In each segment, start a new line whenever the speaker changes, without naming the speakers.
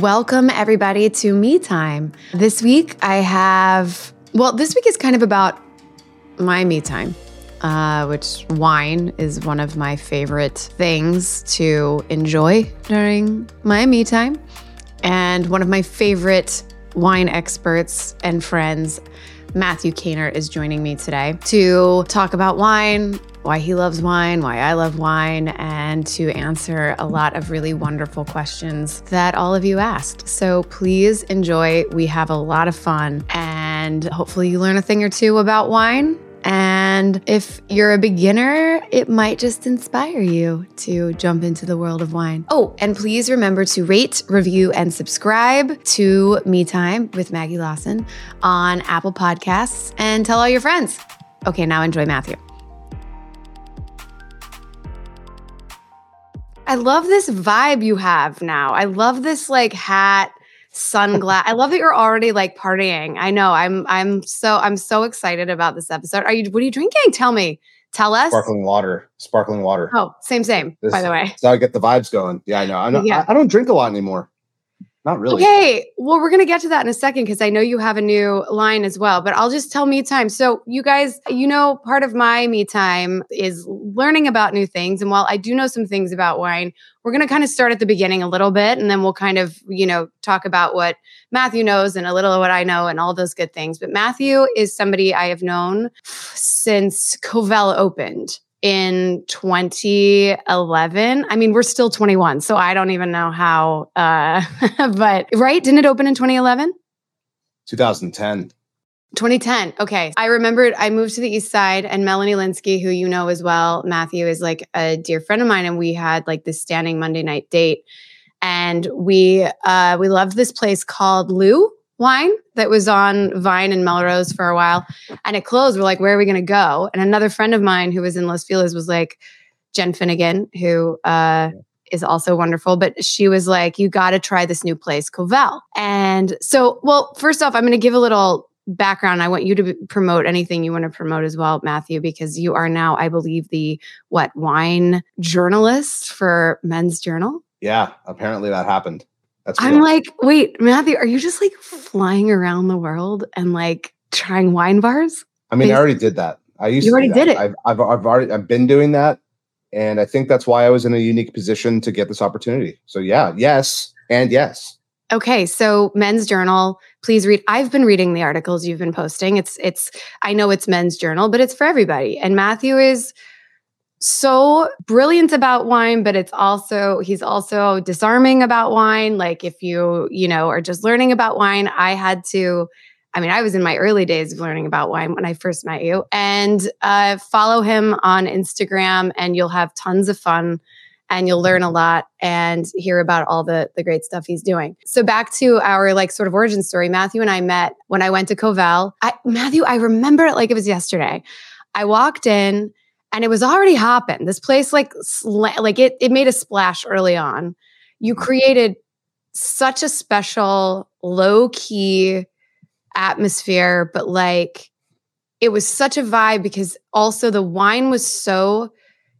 Welcome, everybody, to Me Time. This week, I have, well, this week is kind of about my me time, uh, which wine is one of my favorite things to enjoy during my me time. And one of my favorite wine experts and friends, Matthew Kaner, is joining me today to talk about wine, why he loves wine, why I love wine, and to answer a lot of really wonderful questions that all of you asked. So please enjoy. We have a lot of fun, and hopefully, you learn a thing or two about wine. And if you're a beginner, it might just inspire you to jump into the world of wine. Oh, and please remember to rate, review, and subscribe to Me Time with Maggie Lawson on Apple Podcasts and tell all your friends. Okay, now enjoy Matthew. I love this vibe you have now. I love this like hat, sunglass. I love that you're already like partying. I know. I'm I'm so I'm so excited about this episode. Are you what are you drinking? Tell me. Tell us.
Sparkling water. Sparkling water.
Oh, same, same,
This-
by the way.
How I get the vibes going. Yeah, I know. I, know
Yeah.
I, I don't drink a lot anymore. Not really.
Okay, well, we're gonna get to that in a second because I know you have a new line as well. But I'll just tell me time. So, you guys, you know, part of my me time is learning about new things. And while I do know some things about wine, we're gonna kind of start at the beginning a little bit, and then we'll kind of, you know, talk about what Matthew knows and a little of what I know and all those good things. But Matthew is somebody I have known since Covell opened in 2011. I mean, we're still 21, so I don't even know how. Uh, but right, didn't it open in 2011?
2010.
2010. Okay. I remembered I moved to the East Side and Melanie Lynskey, who you know as well, Matthew is like a dear friend of mine. And we had like this standing Monday night date. And we uh we loved this place called Lou Wine that was on Vine and Melrose for a while. And it closed. We're like, where are we gonna go? And another friend of mine who was in Los Feliz was like Jen Finnegan, who uh is also wonderful, but she was like, you got to try this new place, Covell. And so, well, first off, I'm going to give a little background. I want you to promote anything you want to promote as well, Matthew, because you are now, I believe, the what wine journalist for Men's Journal.
Yeah, apparently that happened. That's
I'm
real.
like, wait, Matthew, are you just like flying around the world and like trying wine bars?
I mean, I already did that. I used
You
to
already did it.
I've, I've, I've already, I've been doing that. And I think that's why I was in a unique position to get this opportunity. So yeah, yes, and yes.
Okay, so Men's Journal, please read. I've been reading the articles you've been posting. It's it's I know it's Men's Journal, but it's for everybody. And Matthew is so brilliant about wine, but it's also he's also disarming about wine. Like if you, you know, are just learning about wine, I had to I mean, I was in my early days of learning about wine when I first met you. And uh, follow him on Instagram, and you'll have tons of fun and you'll learn a lot and hear about all the the great stuff he's doing. So back to our like sort of origin story. Matthew and I met when I went to Covell. I, Matthew, I remember it like it was yesterday. I walked in and it was already hopping. This place like sla- like it it made a splash early on. You mm-hmm. created such a special low key atmosphere, but like it was such a vibe because also the wine was so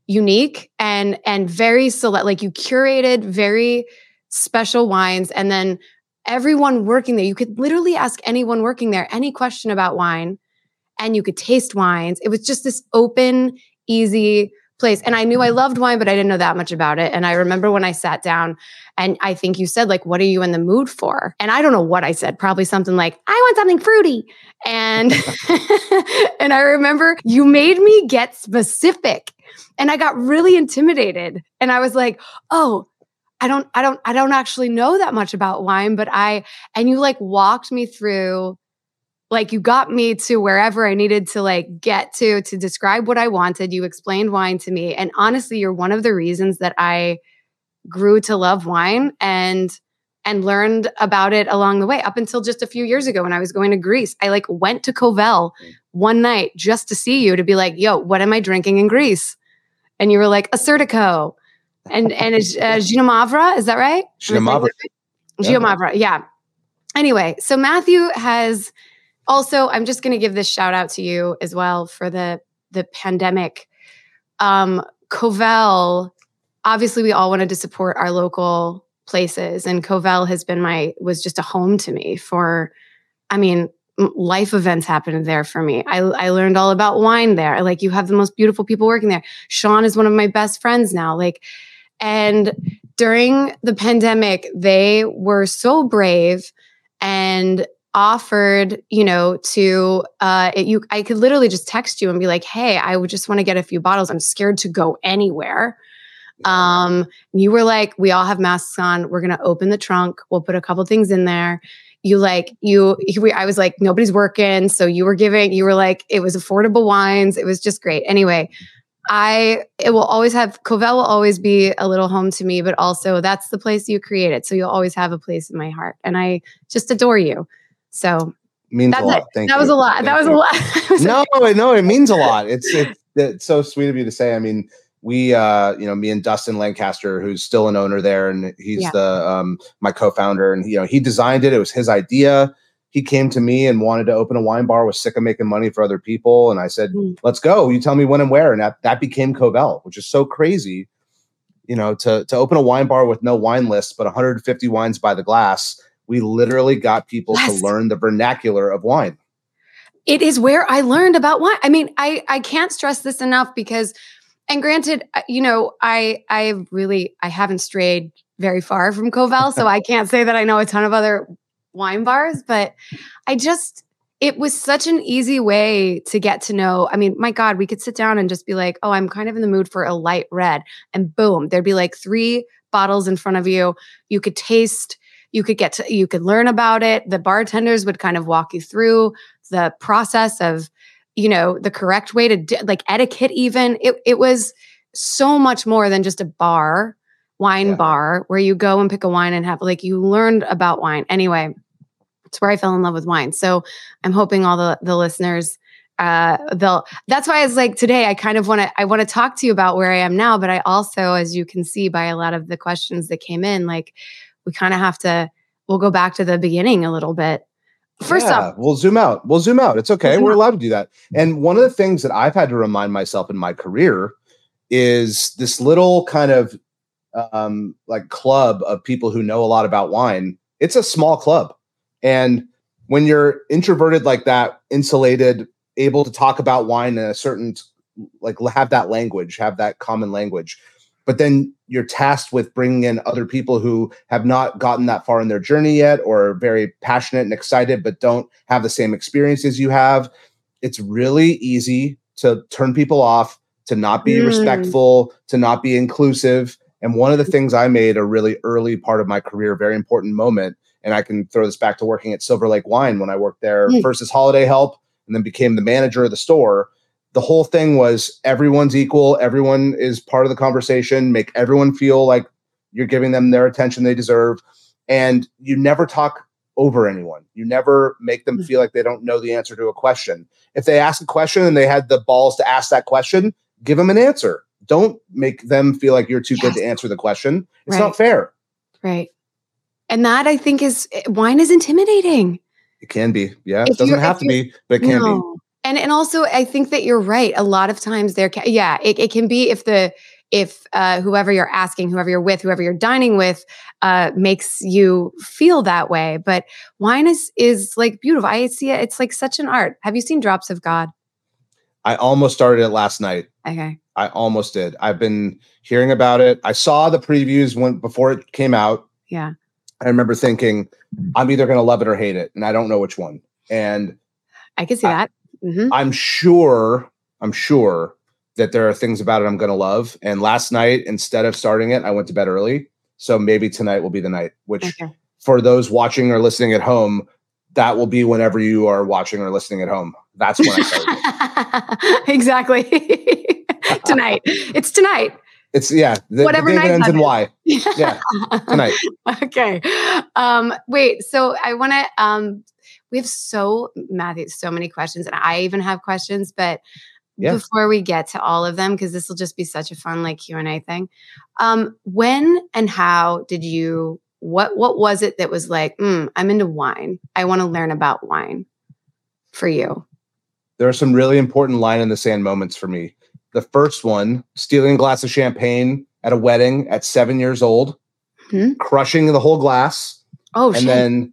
unique and and very select like you curated very special wines and then everyone working there you could literally ask anyone working there any question about wine and you could taste wines it was just this open easy place. And i knew i loved wine but i didn't know that much about it. And i remember when i sat down and i think you said like what are you in the mood for? And i don't know what i said probably something like i want something fruity. And and i remember you made me get specific. And i got really intimidated. And i was like oh i don't i don't i don't actually know that much about wine but i and you like walked me through like you got me to wherever i needed to like get to to describe what i wanted you explained wine to me and honestly you're one of the reasons that i grew to love wine and and learned about it along the way up until just a few years ago when I was going to Greece. I like went to Covell
Mm.
one night just to see you to be like, "Yo, what am I drinking in Greece?" And you were like, "Assyrtiko." And and uh, Xinomavro, is that right? Am I saying
Gino Mavra.
Xinomavro, yeah. Anyway, so Matthew has also I'm just going to give this shout out to you as well for the the pandemic. Um Covell obviously we all wanted to support our local places and Covell has been my was just a home to me for I mean life events happened there for me. I I learned all about wine there. Like you have the most beautiful people working there. Sean is one of my best friends now. Like and during the pandemic they were so brave and offered you know to uh it, you i could literally just text you and be like hey i would just want to get a few bottles. I'm scared to go anywhere. Um you were like we all have masks on. We're gonna open the trunk. We'll put a couple things in there. You like you you- i was like nobody's working. So you were giving you were like it was affordable wines. It was just great. Anyway i it will always have covell will always be a little home to me but also that's the place you created so you'll always have a place in my heart. And i just adore you so
means a lot. Thank
that was a lot that was
you.
a lot
no, no, it means a lot. It's it's it's so sweet of you to say. I mean, we uh, you know, me and Dustin Lancaster, who's still an owner there, and he's
Yeah.
the um my co-founder, and you know, he designed it. It was his idea. He came to me and wanted to open a wine bar, was sick of making money for other people. And I said,
Mm.
let's go. You tell me when and where. And that that became Covell, which is so crazy. You know, to to open a wine bar with no wine list, but 150 wines by the glass. We literally got people
Yes.
to learn the vernacular of wine.
it is where I learned about wine. I mean, I I can't stress this enough because, and granted, uh, you know, I I really I haven't strayed very far from Covell, so I can't say that I know a ton of other wine bars, but I just it was such an easy way to get to know. I mean, my God, we could sit down and just be like, oh, I'm kind of in the mood for a light red, and boom, there'd be like three bottles in front of you. You could taste. You could get to. You could learn about it. The bartenders would kind of walk you through the process of you know the correct way to di- like etiquette even it, it was so much more than just a bar wine
Yeah.
bar where you go and pick a wine and have like you learned about wine anyway it's where i fell in love with wine so i'm hoping all the the listeners uh they'll that's why it's like today i kind of want to i want to talk to you about where i am now but i also as you can see by a lot of the questions that came in like we kind of have to we'll go back to the beginning a little bit first
Yeah,
off
we'll zoom out. We'll zoom out. It's okay.
zoom
We're
out.
allowed to do that. And one of the things that I've had to remind myself in my career is this little kind of um, like club of people who know a lot about wine. It's a small club. And when you're introverted like that, insulated, able to talk about wine in a certain like have that language, have that common language. But then you're tasked with bringing in other people who have not gotten that far in their journey yet or are very passionate and excited but don't have the same experiences you have. It's really easy to turn people off, to not be
Mm.
respectful, to not be inclusive. And one of the things I made a really early part of my career, very important moment, and I can throw this back to working at Silver Lake Wine when I worked there
Mm.
first as holiday help and then became the manager of the store. The whole thing was everyone's equal, everyone is part of the conversation, make everyone feel like you're giving them their attention they deserve. And you never talk over anyone. You never make them feel like they don't know the answer to a question. If they ask a question and they had the balls to ask that question, give them an answer. Don't make them feel like you're too good to answer the question. It's
Right.
not fair.
Right. And that I think is eh, wine is intimidating.
It can be. Yeah.
If
It doesn't have to be, but it can be.
And and also I think that you're right. A lot of times there can yeah, it, it can be if the if uh, whoever you're asking, whoever you're with, whoever you're dining with, uh, makes you feel that way. But wine is is like beautiful. I see it. It's like such an art. Have you seen Drops of God?
I almost started it last night.
Okay.
I almost did. I've been hearing about it. I saw the previews when before it came out.
Yeah.
I remember thinking, I'm either going to love it or hate it, and I don't know which one. And
I can see that. Hmm
I'm sure, I'm sure that there are things about it I'm going to love. And last night, instead of starting it, I went to bed early. So maybe tonight will be the night. Which,
Okay.
for those watching or listening at home, that will be whenever you are watching or listening at home. That's when I started.
exactly. tonight. It's tonight.
It's yeah. The,
Whatever
the
night that
and why. Yeah, tonight.
okay. Um, wait, so I want to um we have so Matthew, so many questions, and I even have questions, but
Yeah.
before we get to all of them, because this will just be such a fun like Q&A thing. Um, when and how did you what what was it that was like, mm, I'm into wine. I want to learn about wine for you?
There are some really important line in the sand moments for me. The first one, stealing a glass of champagne at a wedding at seven years old,
Hmm.
crushing the whole glass,
Oh
and
shit.
then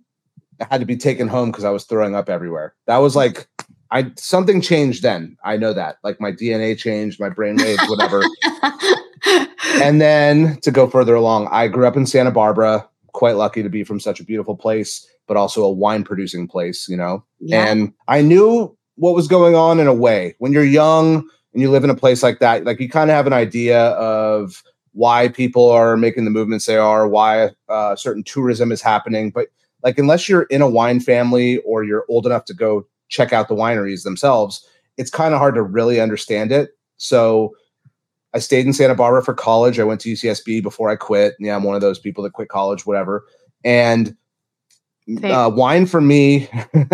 had to be taken home because I was throwing up everywhere. That was like I something changed then. I know that. Like my DNA changed, my brain waves, whatever. and then to go further along, I grew up in Santa Barbara, quite lucky to be from such a beautiful place, but also a wine producing place, you know.
yeah.
And I knew what was going on in a way. When you're young and you live in a place like that, like you kind of have an idea of why people are making the movements they are, why uh, certain tourism is happening. But like, unless you're in a wine family or you're old enough to go check out the wineries themselves, it's kind of hard to really understand it. So I stayed in Santa Barbara for college. I went to UCSB before I quit. Yeah, I'm one of those people that quit college, whatever. And uh, wine for me,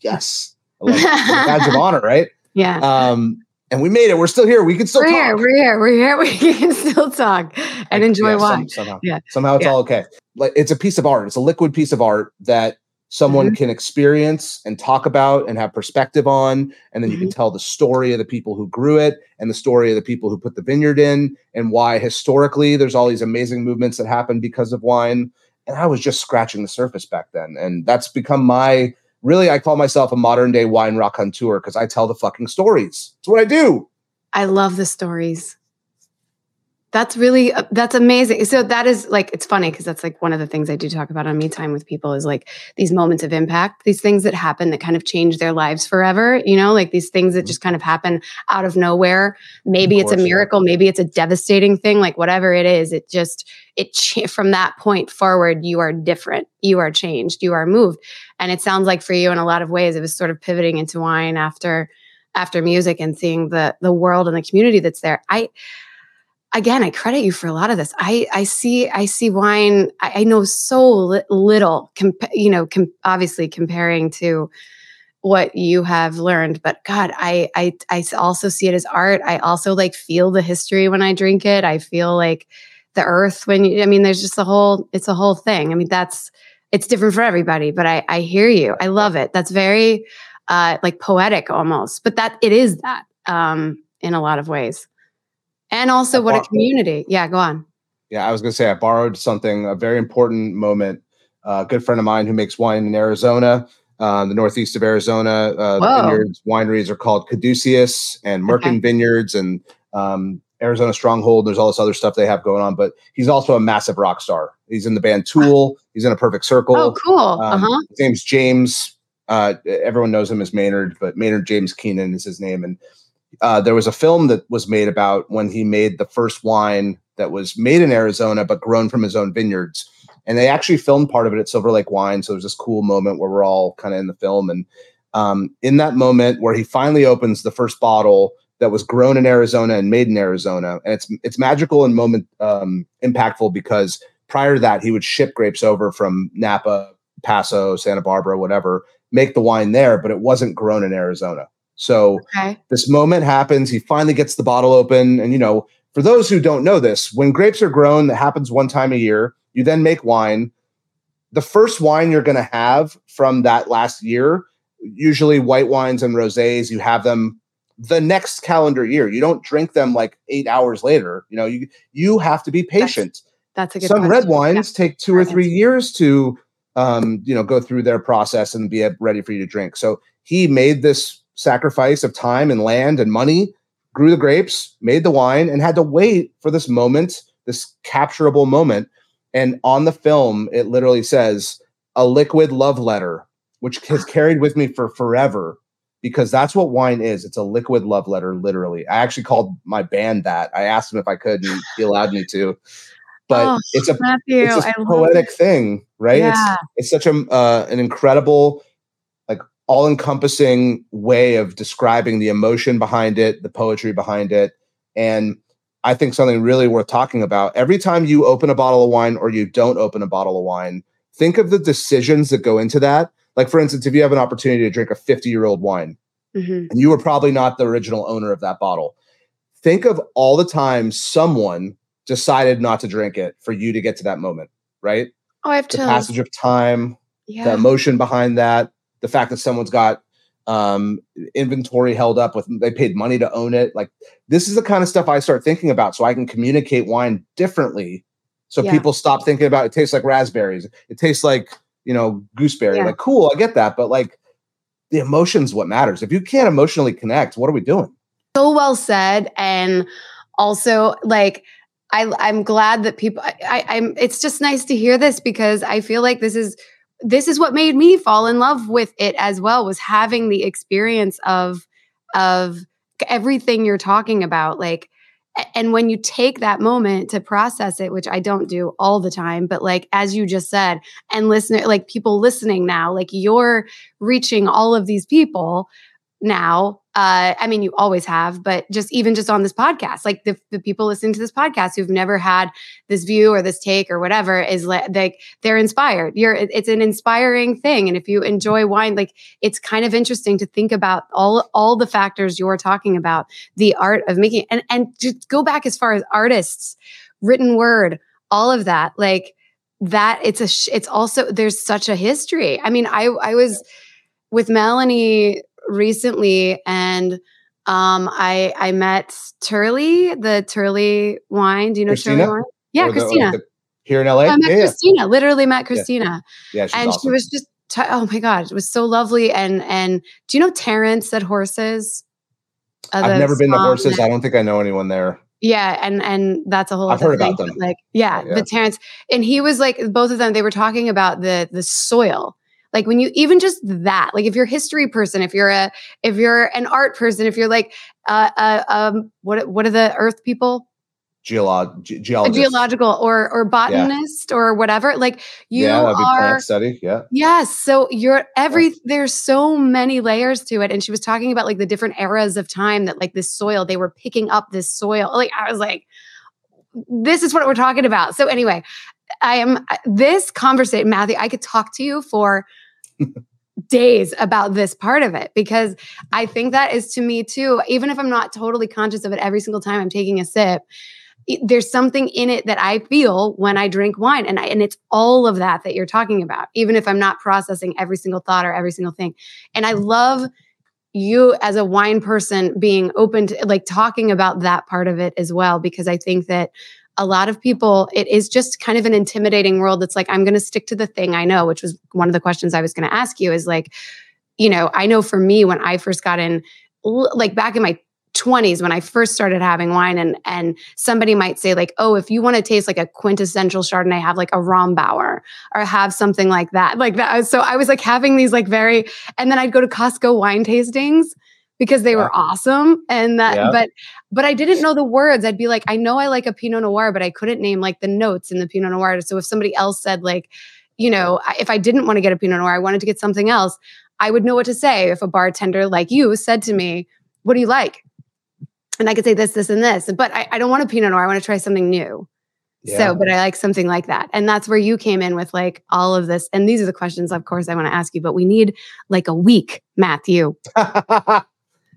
yes, I love it. badge of honor, right?
yeah.
Um, and we made it. We're still here. We can still
we're
talk.
here, we're here, we're here. We can still talk and
I-
enjoy
yeah,
wine.
some- somehow.
Yeah.
Somehow it's
Yeah.
all okay. Like it's a piece of art. It's a liquid piece of art that someone
Mm-hmm.
can experience and talk about and have perspective on. And then you can
Mm-hmm.
tell the story of the people who grew it and the story of the people who put the vineyard in and why historically there's all these amazing movements that happen because of wine. And I was just scratching the surface back then. And that's become my really, I call myself a modern day wine raconteur because I tell the fucking stories. It's what I do.
I love the stories. That's really uh, that's amazing. So that is like it's funny because that's like one of the things I do talk about on me time with people is like these moments of impact, these things that happen that kind of change their lives forever, you know, like these things that just kind of happen out of nowhere. Maybe it's a
course, yeah.
miracle, maybe it's a devastating thing, like whatever it is, it just it from that point forward you are different. You are changed, you are moved. And it sounds like for you in a lot of ways it was sort of pivoting into wine after after music and seeing the the world and the community that's there. I again, I credit you for a lot of this. I I see I see wine. I, I know so li- little. You know, com- obviously comparing to what you have learned, but God, I, I i also see it as art. I also like feel the history when I drink it. I feel like the earth when you. I mean, there's just a whole. It's a whole thing. I mean, that's it's different for everybody. But I I hear you. I love it. That's very uh like poetic almost. But that it is that um in a lot of ways. And also,
I
what a community. Yeah, go on.
Yeah, I was going to say I borrowed something, a very important moment. Uh, a good friend of mine who makes wine in Arizona, um, the northeast of Arizona. Uh, the vineyards, wineries are called Caduceus and Merkin
Okay.
Vineyards and um, Arizona Stronghold. There's all this other stuff they have going on, but he's also a massive rock star. He's in the band Tool. He's in a Perfect Circle.
Oh, cool.
Um,
uh huh.
His name's James. Uh, everyone knows him as Maynard, but Maynard James Keenan is his name. And uh, there was a film that was made about when he made the first wine that was made in Arizona, but grown from his own vineyards. And they actually filmed part of it at Silver Lake Wine. So there's this cool moment where we're all kind of in the film. And um, in that moment where he finally opens the first bottle that was grown in Arizona and made in Arizona, and it's it's magical and moment um, impactful because prior to that he would ship grapes over from Napa, Paso, Santa Barbara, whatever, make the wine there, but it wasn't grown in Arizona. So
Okay.
this moment happens. He finally gets the bottle open. And, you know, for those who don't know this, when grapes are grown, that happens one time a year. You then make wine. The first wine you're going to have from that last year, usually white wines and rosés, you have them the next calendar year. You don't drink them like eight hours later. You know, you you have to be patient.
That's a good.
Some red
question. Yeah.
wines take two or three years to, um, you know, go through their process and be ready for you to drink. So he made this sacrifice of time and land and money, grew the grapes, made the wine, and had to wait for this moment, this capturable moment. And on the film, it literally says a liquid love letter, which has carried with me for forever because that's what wine is. It's a liquid love letter, literally. I actually called my band that. I asked him if I could, and he allowed me to. But
Oh,
it's a
Matthew,
it's
love
poetic
it.
thing, right?
Yeah.
It's it's such a uh, an incredible, all encompassing way of describing the emotion behind it, the poetry behind it, and I think something really worth talking about. Every time you open a bottle of wine or you don't open a bottle of wine, think of the decisions that go into that. Like, for instance, if you have an opportunity to drink a 50 year old wine
Mhm.
and you were probably not the original owner of that bottle, think of all the times someone decided not to drink it for you to get to that moment, right?
Oh, I have
to.
The
passage of time,
yeah.
the emotion behind that, the fact that someone's got um inventory held up with they paid money to own it like this is the kind of stuff i start thinking about so i can communicate wine differently so
Yeah.
people stop thinking about it tastes like raspberries it tastes like you know gooseberry
Yeah.
like cool i get that but like the emotion's what matters if you can't emotionally connect what are we doing
so well said and also like I, I'm glad that people. I, I, I'm. It's just nice to hear this because I feel like this is this is what made me fall in love with it as well. Was having the experience of of everything you're talking about, like, and when you take that moment to process it, which I don't do all the time, but like as you just said, and listen, like people listening now, like you're reaching all of these people now uh i mean you always have but just even just on this podcast like the, the people listening to this podcast who've never had this view or this take or whatever is like they, they're inspired. You're it's an inspiring thing. And if you enjoy wine like it's kind of interesting to think about all all the factors you're talking about the art of making and and just go back as far as artists written word all of that like that it's a sh- it's also there's such a history. I mean i i was with melanie recently and um I I met Turley, the Turley wine. Do you know
Christina?
Turley wine? Yeah,
Or
Christina.
the- here in la
I met
yeah, yeah.
Christina. Literally met Christina,
yeah she's
and
awesome.
she was just t- oh my god, it was so lovely. And and do you know Terrence at Horses? Uh,
i've never been to horses i don't think i know anyone there
yeah, and and that's a whole.
I've
other
heard about them.
Like, yeah,
Yeah.
but Terrence and he was like, both of them. They were talking about the the soil. Like when you even just that, like if you're a history person, if you're a if you're an art person, if you're like uh, uh um what what are the Earth people?
Geolog- ge- geologist
geological or or botanist or whatever. Like you
yeah
are
study yeah
Yes. So you're every there's so many layers to it. And she was talking about like the different eras of time that like this soil, they were picking up this soil. Like I was like, this is what we're talking about. So anyway, I am this conversation, Matthew, I could talk to you for days about this part of it because I think that is to me too, even if I'm not totally conscious of it every single time I'm taking a sip, there's something in it that I feel when I drink wine, and I, and it's all of that that you're talking about, even if I'm not processing every single thought or every single thing. And I love you as a wine person being open to like talking about that part of it as well, because I think that a lot of people, it is just kind of an intimidating world. It's like I'm going to stick to the thing I know, which was one of the questions I was going to ask you. Is like, you know, I know for me when I first got in, like back in my 20s when I first started having wine and and somebody might say like oh if you want to taste like a quintessential chardonnay have like a Rombauer or have something like that like that so I was like having these like very and then I'd go to Costco wine tastings because they
Yeah.
were awesome and that
Yeah.
but but I didn't know the words I'd be like I know I like a pinot noir but I couldn't name like the notes in the pinot noir so if somebody else said like you know if I didn't want to get a pinot noir I wanted to get something else I would know what to say if a bartender like you said to me what do you like and I could say this, this, and this, but I, I don't want a Pinot Noir. I want to try something new.
Yeah.
So, but I like something like that. And that's where you came in with like all of this. And these are the questions, of course, I want to ask you, but we need like a week, Matthew.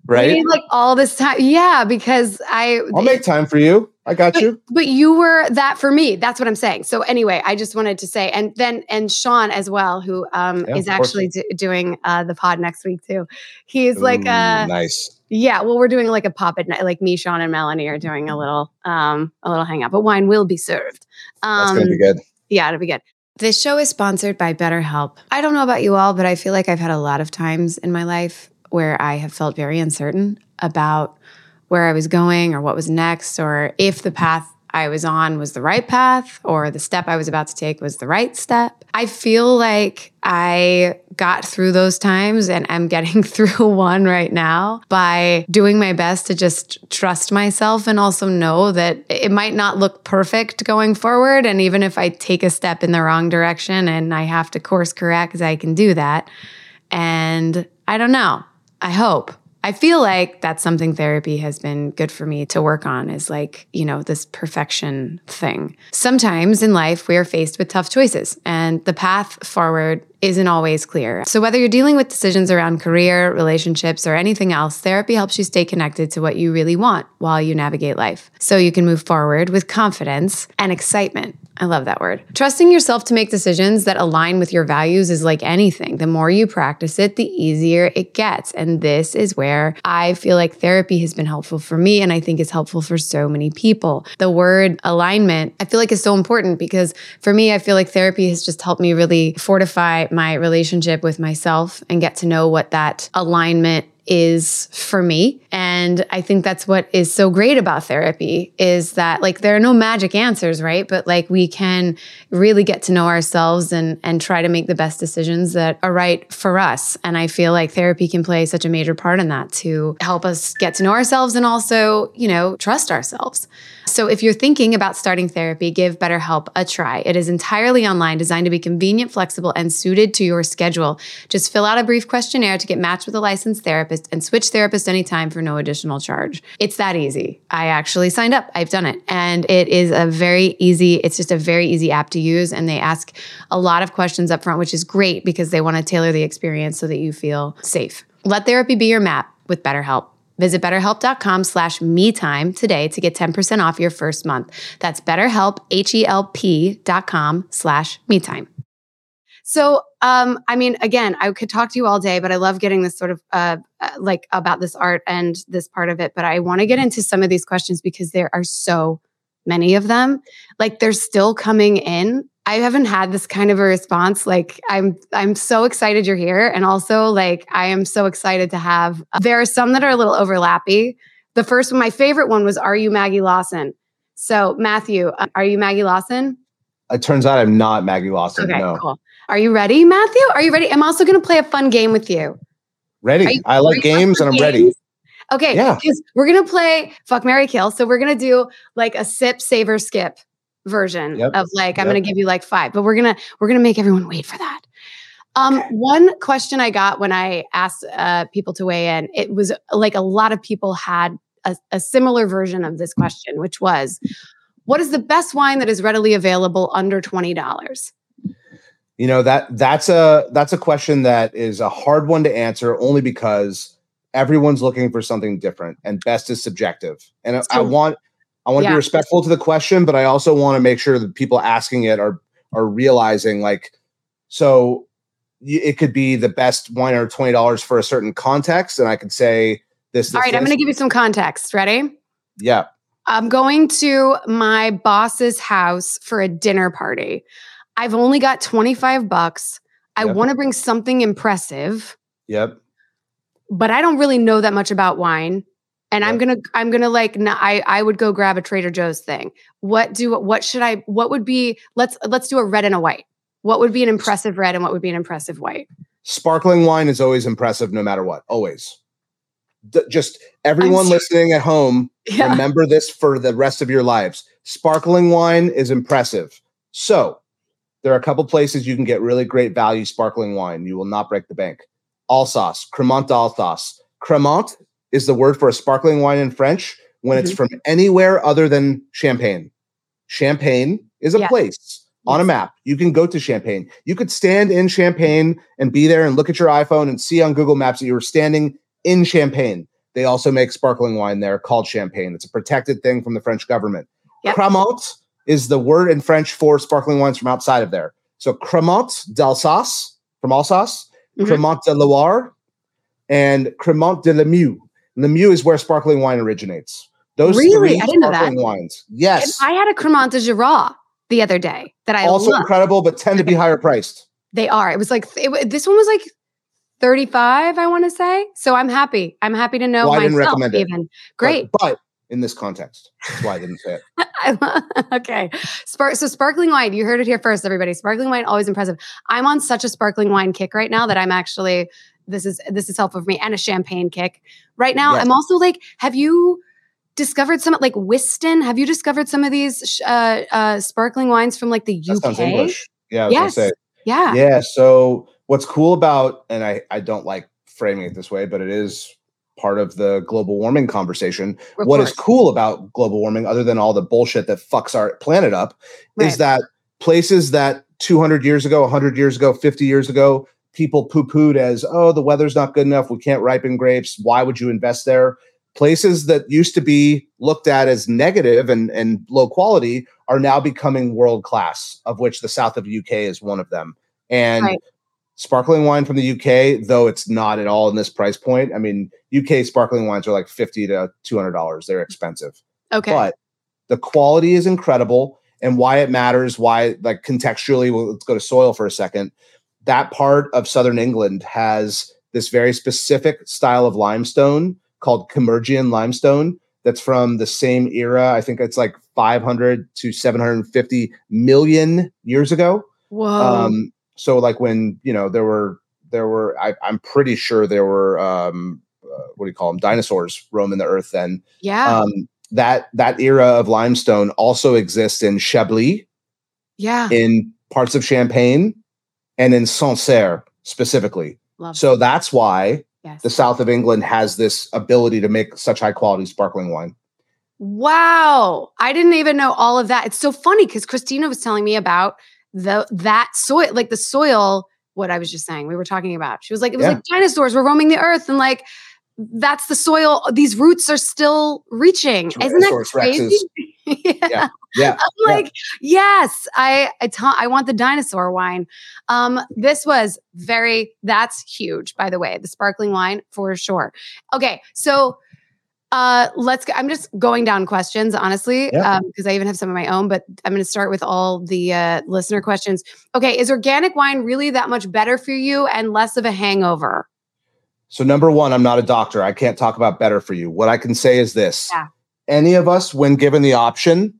Right
need like all this time. Yeah, because I,
i'll make time for you i got you
but you were that for me. That's what I'm saying. So anyway, I just wanted to say, and then, and Sean as well, who um,
Yeah,
is actually doing uh, the pod next week too. He's like,
Ooh,
uh,
nice
Yeah, well, we're doing like a pop at night. Like me, Sean, and Melanie are doing a little, um, a little hang out. But wine will be served.
that's
Um,
gonna be good
yeah, it'll be good. This show is sponsored by BetterHelp. I don't know about you all, but I feel like I've had a lot of times in my life where I have felt very uncertain about where I was going or what was next, or if the path I was on was the right path or the step I was about to take was the right step. I feel like I got through those times and I'm getting through one right now by doing my best to just trust myself and also know that it might not look perfect going forward. And even if I take a step in the wrong direction and I have to course correct, I can do that. And I don't know. I hope. I feel like that's something therapy has been good for me to work on is like, you know, this perfection thing. Sometimes in life, we are faced with tough choices, and the path forward isn't always clear. So, whether you're dealing with decisions around career, relationships, or anything else, therapy helps you stay connected to what you really want while you navigate life. So you can move forward with confidence and excitement. I love that word. Trusting yourself to make decisions that align with your values is like anything. The more you practice it, the easier it gets. And this is where I feel like therapy has been helpful for me. And I think is helpful for so many people. The word alignment, I feel like is so important because for me, I feel like therapy has just helped me really fortify my relationship with myself and get to know what that alignment is for me. And i think that's what is so great about therapy is that like there are no magic answers right? But like we can really get to know ourselves and and try to make the best decisions that are right for us. And i feel like therapy can play such a major part in that to help us get to know ourselves and also you know trust ourselves so if you're thinking about starting therapy, give BetterHelp a try. It is entirely online, designed to be convenient, flexible, and suited to your schedule. Just fill out a brief questionnaire to get matched with a licensed therapist and switch therapist anytime for no additional charge. It's that easy. I actually signed up. I've done it. And it is a very easy, it's just a very easy app to use. And they ask a lot of questions up front, which is great because they want to tailor the experience so that you feel safe. Let therapy be your map with BetterHelp. Visit betterhelp.com slash me time today to get 10% off your first month. That's betterhelp, H-E-L-P dot com slash me time. So, um, I mean, again, I could talk to you all day, but I love getting this sort of uh, uh, like about this art and this part of it. But I want to get into some of these questions because there are so many of them. Like they're still coming in I haven't had this kind of a response. Like I'm I'm so excited you're here and also like I am so excited to have there are some that are a little overlappy. The first one my favorite one was are you Maggie Lawson? So Matthew, uh, are you Maggie Lawson?
It turns out I'm not Maggie Lawson. Okay, no. cool.
Are you ready, Matthew? Are you ready? I'm also going to play a fun game with you.
Ready. You, I like games and I'm games? ready.
Okay. Yeah. We're going to play Fuck Mary Kill. So we're going to do like a sip, savor, skip version yep. of like i'm yep. going to give you like five but we're going to we're going to make everyone wait for that. Um, one question i got when i asked uh, people to weigh in it was like a lot of people had a, a similar version of this question which was what is the best wine that is readily available under $20
you know that that's a that's a question that is a hard one to answer only because everyone's looking for something different and best is subjective. And so, I want I want to yeah. be respectful to the question, but I also want to make sure that people asking it are are realizing like so it could be the best wine or twenty dollars for a certain context, and I could say this. this
All right,
this.
I'm going to give you some context. Ready?
Yeah.
I'm going to my boss's house for a dinner party. I've only got 25 bucks. I yep. want to bring something impressive.
Yep.
But I don't really know that much about wine and i'm gonna i'm gonna like i i would go grab a trader joe's thing. What do what should i what would be let's let's do a red and a white. What would be an impressive red and what would be an impressive white?
Sparkling wine is always impressive no matter what always. D- just everyone listening at home yeah. remember this for the rest of your lives. Sparkling wine is impressive. So there are a couple places you can get really great value sparkling wine. You will not break the bank. Alsace cremant d'alsace cremant is the word for a sparkling wine in French when mm-hmm. it's from anywhere other than Champagne. Champagne is a yes. place on a map. You can go to Champagne. You could stand in Champagne and be there and look at your iPhone and see on Google Maps that you were standing in Champagne. They also make sparkling wine there called Champagne. It's a protected thing from the French government. Yep. Cremant is the word in French for sparkling wines from outside of there. So Cremant d'Alsace from Alsace, mm-hmm. Cremant de Loire, and Cremant de Limoux Limoux is where sparkling wine originates. Those really? I didn't sparkling know that. wines. Yes.
And I had a Cremant de Jura the other day that I
also incredible, but tend to be higher priced.
They are. It was like it, this one was like 35, I want to say. So I'm happy. I'm happy to know well, myself I didn't recommend even. It. Great.
But, but, in this context, that's why I didn't say it.
okay. Spark, so sparkling wine, you heard it here first, everybody. Sparkling wine, always impressive. I'm on such a sparkling wine kick right now that I'm actually this is this is helpful for me and a champagne kick. Right now. I'm also like, have you discovered some like Wiston? Have you discovered some of these uh, uh, sparkling wines from like the UK?
English. Yeah, yes.
Yeah.
Yeah. So what's cool about, and I I don't like framing it this way, but it is part of the global warming conversation. What is cool about global warming, other than all the bullshit that fucks our planet up, is that places that 200 years ago, 100 years ago, 50 years ago, people poo pooed as, oh, the weather's not good enough. We can't ripen grapes. Why would you invest there? Places that used to be looked at as negative and, and low quality are now becoming world class, of which the south of UK is one of them. And
Right.
sparkling wine from the UK, though it's not at all in this price point. I mean, UK sparkling wines are like 50 to $200. They're expensive
Okay.
but the quality is incredible and why it matters why like contextually well, let's go to soil for a second that part of southern england has this very specific style of limestone called Kimmeridgian limestone that's from the same era i think it's like 500 to 750 million years ago
Whoa.
um so like when you know there were there were I, i'm pretty sure there were um uh, what do you call them dinosaurs roaming the earth then
yeah.
um, that that era of limestone also exists in Chablis,
yeah.
in parts of Champagne, and in Sancerre specifically.
Love
So that's why
yes.
the south of England has this ability to make such high quality sparkling wine.
Wow. I didn't even know all of that. It's so funny because Christina was telling me about the that soil, like the soil, what I was just saying, we were talking about. She was like, it was
Yeah.
like dinosaurs were roaming the earth and like that's the soil. These roots are still reaching. Isn't that crazy? yeah.
Yeah. Yeah.
I'm like, yes, I I ta- I want the dinosaur wine. Um, this was very that's huge, by the way. The sparkling wine for sure. Okay, so uh let's go. I'm just going down questions, honestly,
Yeah.
um, because I even have some of my own, but I'm gonna start with all the uh listener questions. Okay, is organic wine really that much better for you and less of a hangover?
So number one, I'm not a doctor. I can't talk about better for you. What I can say is this:
Yeah.
Any of us, when given the option,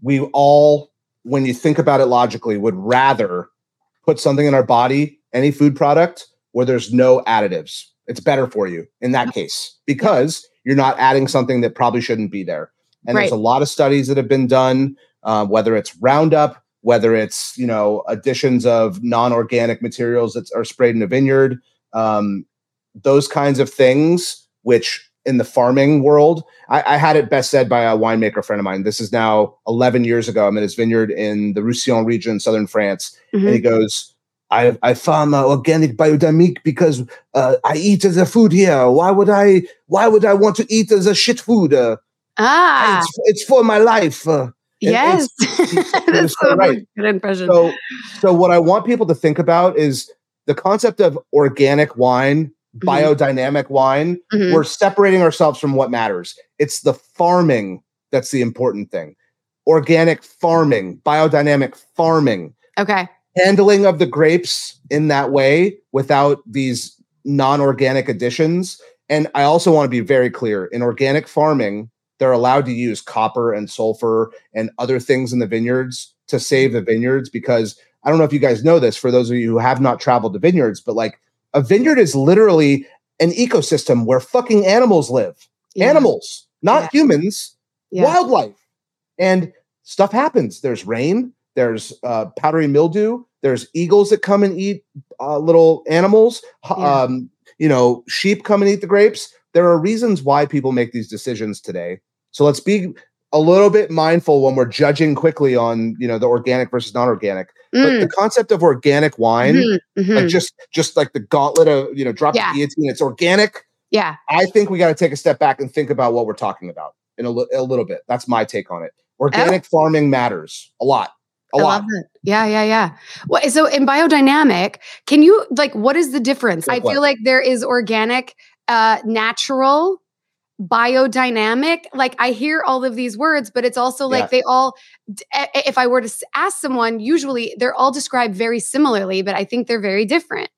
we all, when you think about it logically, would rather put something in our body, any food product, where there's no additives. It's better for you in that case because you're not adding something that probably shouldn't be there. And there's a lot of studies that have been done, uh, whether it's Roundup, whether it's you know additions of non-organic materials that are sprayed in a vineyard. Um, those kinds of things, which in the farming world, I, I had it best said by a winemaker friend of mine. This is now 11 years ago. I'm in his vineyard in the Roussillon region, southern France.
Mhm.
And he goes, I, I farm uh, organic biodynamic because uh, I eat the food here. Why would I? Why would I want to eat the shit food? Uh,
Ah,
it's, it's for my life. Uh,
yes.
it's-
That's
so
so
right.
good impression.
so, so what I want people to think about is the concept of organic wine,
Mhm.
biodynamic wine
Mhm.
we're separating ourselves from what matters. It's the farming that's the important thing. Organic farming, biodynamic farming,
Okay.
handling of the grapes in that way without these non organic additions. And I also want to be very clear in organic farming, they're allowed to use copper and sulfur and other things in the vineyards to save the vineyards because I don't know if you guys know this for those of you who have not traveled to vineyards, but like a vineyard is literally an ecosystem where fucking animals live.
Yeah.
Animals, not
Yeah.
humans,
Yeah.
wildlife. And stuff happens. There's rain, there's uh, powdery mildew, there's eagles that come and eat uh, little animals, um, you know, sheep come and eat the grapes. There are reasons why people make these decisions today. So let's be a little bit mindful when we're judging quickly on, you know, the organic versus non-organic. But
Mm,
the concept of organic wine,
mhm, mhm.
like just just like the gauntlet of, you know, drop
Yeah.
the guillotine, it's organic.
yeah.
I think we got to take a step back and think about what we're talking about in a, li- a little bit. That's my take on it. Organic farming matters a lot. A
I
lot.
love it. Yeah, yeah, yeah. Well, so in biodynamic, can you like what is the difference? I
Like what?
feel like there is organic, uh, natural, biodynamic. Like I hear all of these words, but it's also like
Yeah.
they all. i- i- eh, eh, If I were to ask someone, usually they're all described very similarly, but I think they're very different.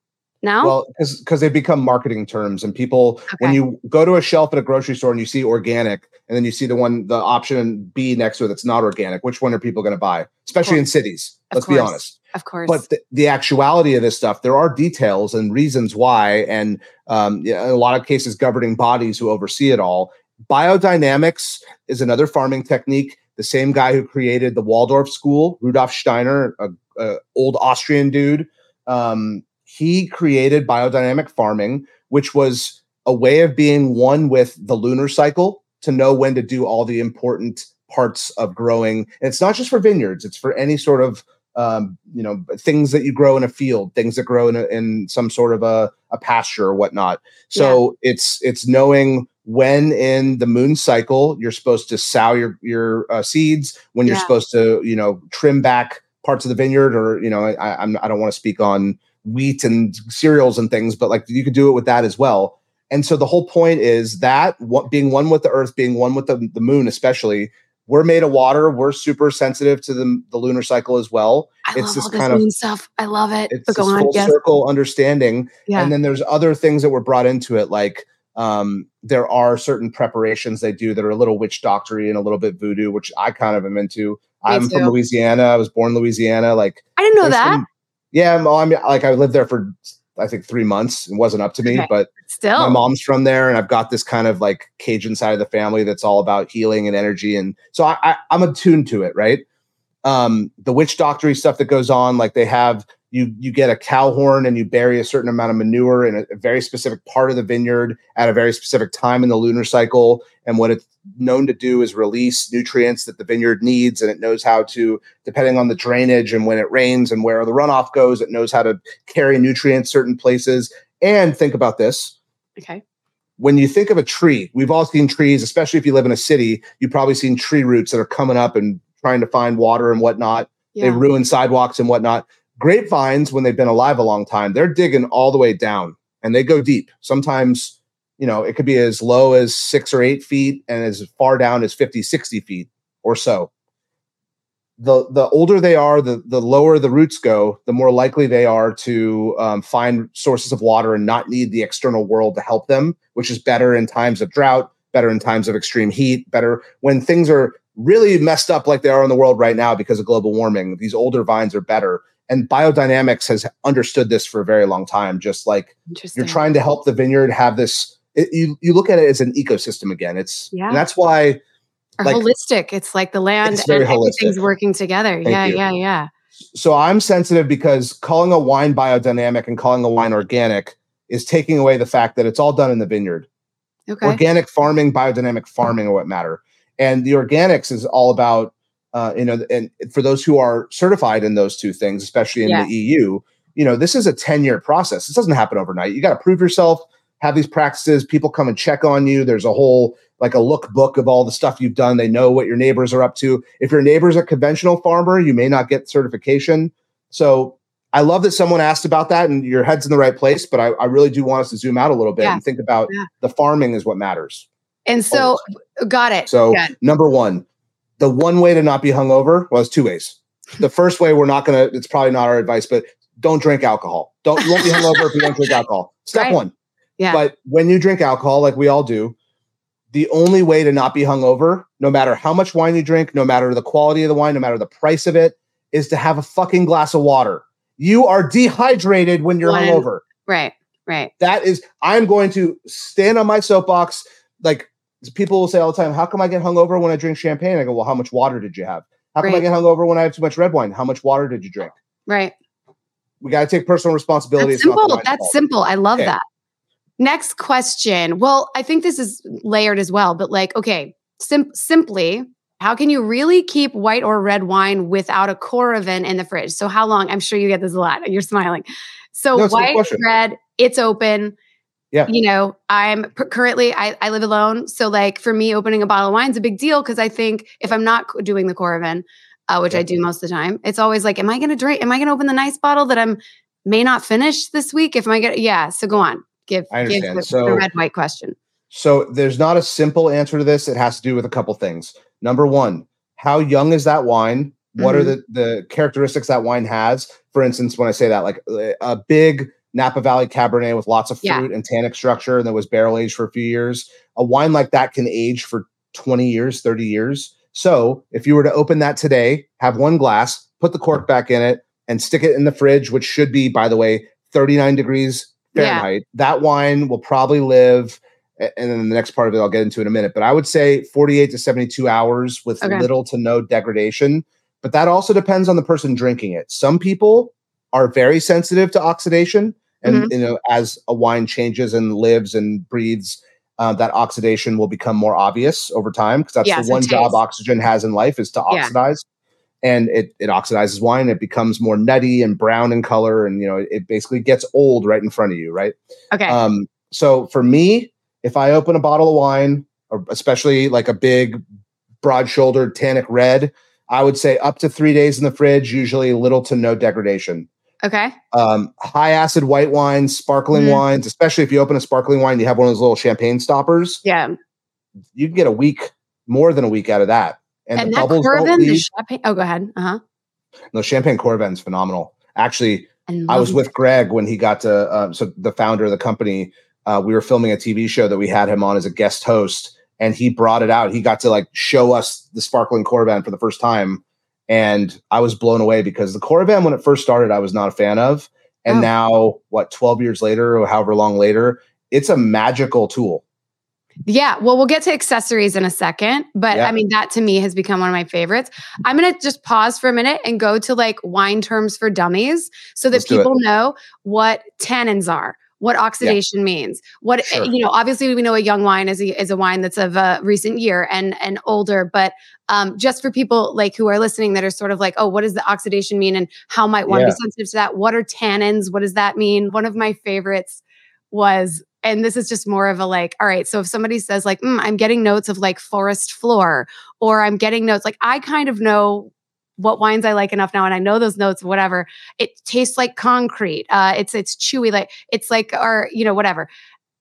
now
Well, because they become marketing terms, and people when you go to a shelf at a grocery store and you see organic, and then you see the one the option B next to it that's not organic, which one are people going to buy? Especially in cities.
Of
Let's be honest.
Of course.
But the, the actuality of this stuff, there are details and reasons why, and um, in a lot of cases, governing bodies who oversee it all. Biodynamics is another farming technique. The same guy who created the Waldorf School, Rudolf Steiner, a, a old Austrian dude, um, he created biodynamic farming, which was a way of being one with the lunar cycle to know when to do all the important parts of growing. And it's not just for vineyards; it's for any sort of um, you know things that you grow in a field, things that grow in, a, in some sort of a, a pasture or whatnot. So yeah. it's it's knowing when in the moon cycle you're supposed to sow your your uh, seeds, when you're yeah. supposed to you know trim back parts of the vineyard, or you know I I'm, I don't want to speak on wheat and cereals and things, but like you could do it with that as well. And so the whole point is that what, being one with the earth, being one with the, the moon, especially, we're made of water. We're super sensitive to the, the lunar cycle as well.
I it's this kind of stuff. I love it.
It's but this full yes. circle understanding. Yeah. And then there's other things that were brought into it, like um, there are certain preparations they do that are a little witch doctory and a little bit voodoo, which I kind of am into. Me I'm too. from Louisiana. I was born in Louisiana. Like
I didn't know that. Some,
yeah, I'm, I'm like I lived there for I think three months. It wasn't up to me, okay. but
still,
my mom's from there, and I've got this kind of like Cajun side of the family that's all about healing and energy, and so I, I I'm attuned to it, right? Um, the witch doctory stuff that goes on, like they have you you get a cow horn and you bury a certain amount of manure in a, a, very specific part of the vineyard at a very specific time in the lunar cycle. And what it's known to do is release nutrients that the vineyard needs and it knows how to depending on the drainage and when it rains and where the runoff goes it knows how to carry nutrients certain places. And think about this.
Okay.
When you think of a tree we've all seen trees especially if you live in a city you've probably seen tree roots that are coming up and trying to find water and whatnot. Yeah. they ruin sidewalks and whatnot grapevines when they've been alive a long time they're digging all the way down and they go deep. Sometimes you know it could be as low as six or eight feet and as far down as 50 60 feet or so. The the older they are the the lower the roots go the more likely they are to um, find sources of water and not need the external world to help them which is better in times of drought better in times of extreme heat better when things are really messed up like they are in the world right now because of global warming. These older vines are better and biodynamics has understood this for a very long time just like you're trying to help the vineyard have this it, you you look at it as an ecosystem again. It's yeah. that's why
like, holistic. It's like the land and everything's working together. Thank yeah you. yeah yeah.
So i'm sensitive because calling a wine biodynamic and calling a wine organic is taking away the fact that it's all done in the vineyard. Okay. organic farming biodynamic farming are what matter. And the organics is all about uh, you know, and for those who are certified in those two things, especially in yeah. the EU, you know, this is a 10 year process. This doesn't happen overnight. You got to prove yourself, have these practices, people come and check on you. There's a whole like a lookbook of all the stuff you've done. They know what your neighbors are up to. If your neighbor's a conventional farmer, you may not get certification. So I love that someone asked about that and your head's in the right place, but I, I really do want us to zoom out a little bit yeah. and think about yeah. the farming is what matters.
And so, Always. got it.
So, number one, the one way to not be hungover was two ways. The first way, we're not going to, it's probably not our advice, but don't drink alcohol. Don't, you won't be hungover if you don't drink alcohol. Step right. one.
Yeah.
But when you drink alcohol, like we all do, the only way to not be hungover, no matter how much wine you drink, no matter the quality of the wine, no matter the price of it, is to have a fucking glass of water. You are dehydrated when you're hungover.
Right, right.
That is, I'm going to stand on my soapbox. Like people will say all the time, "How come I get hungover when I drink champagne?" I go, "Well, how much water did you have? How come right. I get hungover when I have too much red wine? How much water did you drink?"
Right.
We got to take personal responsibility.
That's simple. That's simple. I love okay. that. Next question. Well, I think this is layered as well, but like, okay, sim- simply, how can you really keep white or red wine without a Coravin in the fridge? So, how long? I'm sure you get this a lot. You're smiling. So, no, white, red, it's open
yeah.
You know, I'm currently I, I live alone, so like for me, opening a bottle of wine is a big deal because I think if I'm not doing the Coravin, uh, which yeah. I do most of the time, it's always like, am I going to drink? Am I going to open the nice bottle that I'm may not finish this week? If I get yeah, so go on, give give the, so, the red white question.
So there's not a simple answer to this. It has to do with a couple things. Number one, how young is that wine? What mm-hmm. are the the characteristics that wine has? For instance, when I say that, like a big Napa Valley Cabernet with lots of fruit yeah. and tannic structure and that was barrel aged for a few years. A wine like that can age for 20 years, 30 years. So if you were to open that today, have one glass, put the cork back in it, and stick it in the fridge, which should be, by the way, 39 degrees Fahrenheit, yeah. that wine will probably live. And then the next part of it, I'll get into in a minute. But I would say 48 to 72 hours with okay. little to no degradation. But that also depends on the person drinking it. Some people are very sensitive to oxidation and
Mhm.
you know as a wine changes and lives and breathes uh, that oxidation will become more obvious over time because that's
Yeah,
the
so
one job oxygen has in life is to
Yeah.
oxidize and it, it oxidizes wine it becomes more nutty and brown in color and you know it basically gets old right in front of you right
Okay.
um, so for me, if I open a bottle of wine, or especially like a big, broad-shouldered tannic red, I would say up to three days in the fridge, usually little to no degradation.
Okay.
Um, high acid white wines, sparkling
Mhm.
wines, especially if you open a sparkling wine, you have one of those little champagne stoppers.
Yeah.
You can get a week, more than a week out of that. And,
And,
the
that
bubbles don't
Coravin, the champagne. Oh, go ahead. Uh huh.
No, champagne Coravin's phenomenal. Actually, I was with Greg when he got to, um, so the founder of the company. Uh, we were filming a TV show that we had him on as a guest host, and he brought it out. He got to like show us the sparkling Coravin for the first time, and I was blown away because the Coravin, when it first started, I was not a fan of, and
Oh.
now what, twelve years later or however long later, it's a magical tool.
Yeah, well, we'll get to accessories in a second, but
Yeah.
I mean, that to me has become one of my favorites. I'm going to just pause for a minute and go to like wine terms for dummies so that
Let's
people know what tannins are, what oxidation means. What,
Sure.
you know, obviously we know a young wine is a, is a wine that's of a recent year and, and older, but um, just for people like who are listening that are sort of like, oh, what does the oxidation mean and how might one
Yeah.
be sensitive to that? What are tannins? What does that mean? One of my favorites was and this is just more of a like all right so if somebody says like mm, i'm getting notes of like forest floor or i'm getting notes like i kind of know what wines i like enough now and i know those notes whatever it tastes like concrete uh it's it's chewy like it's like or you know whatever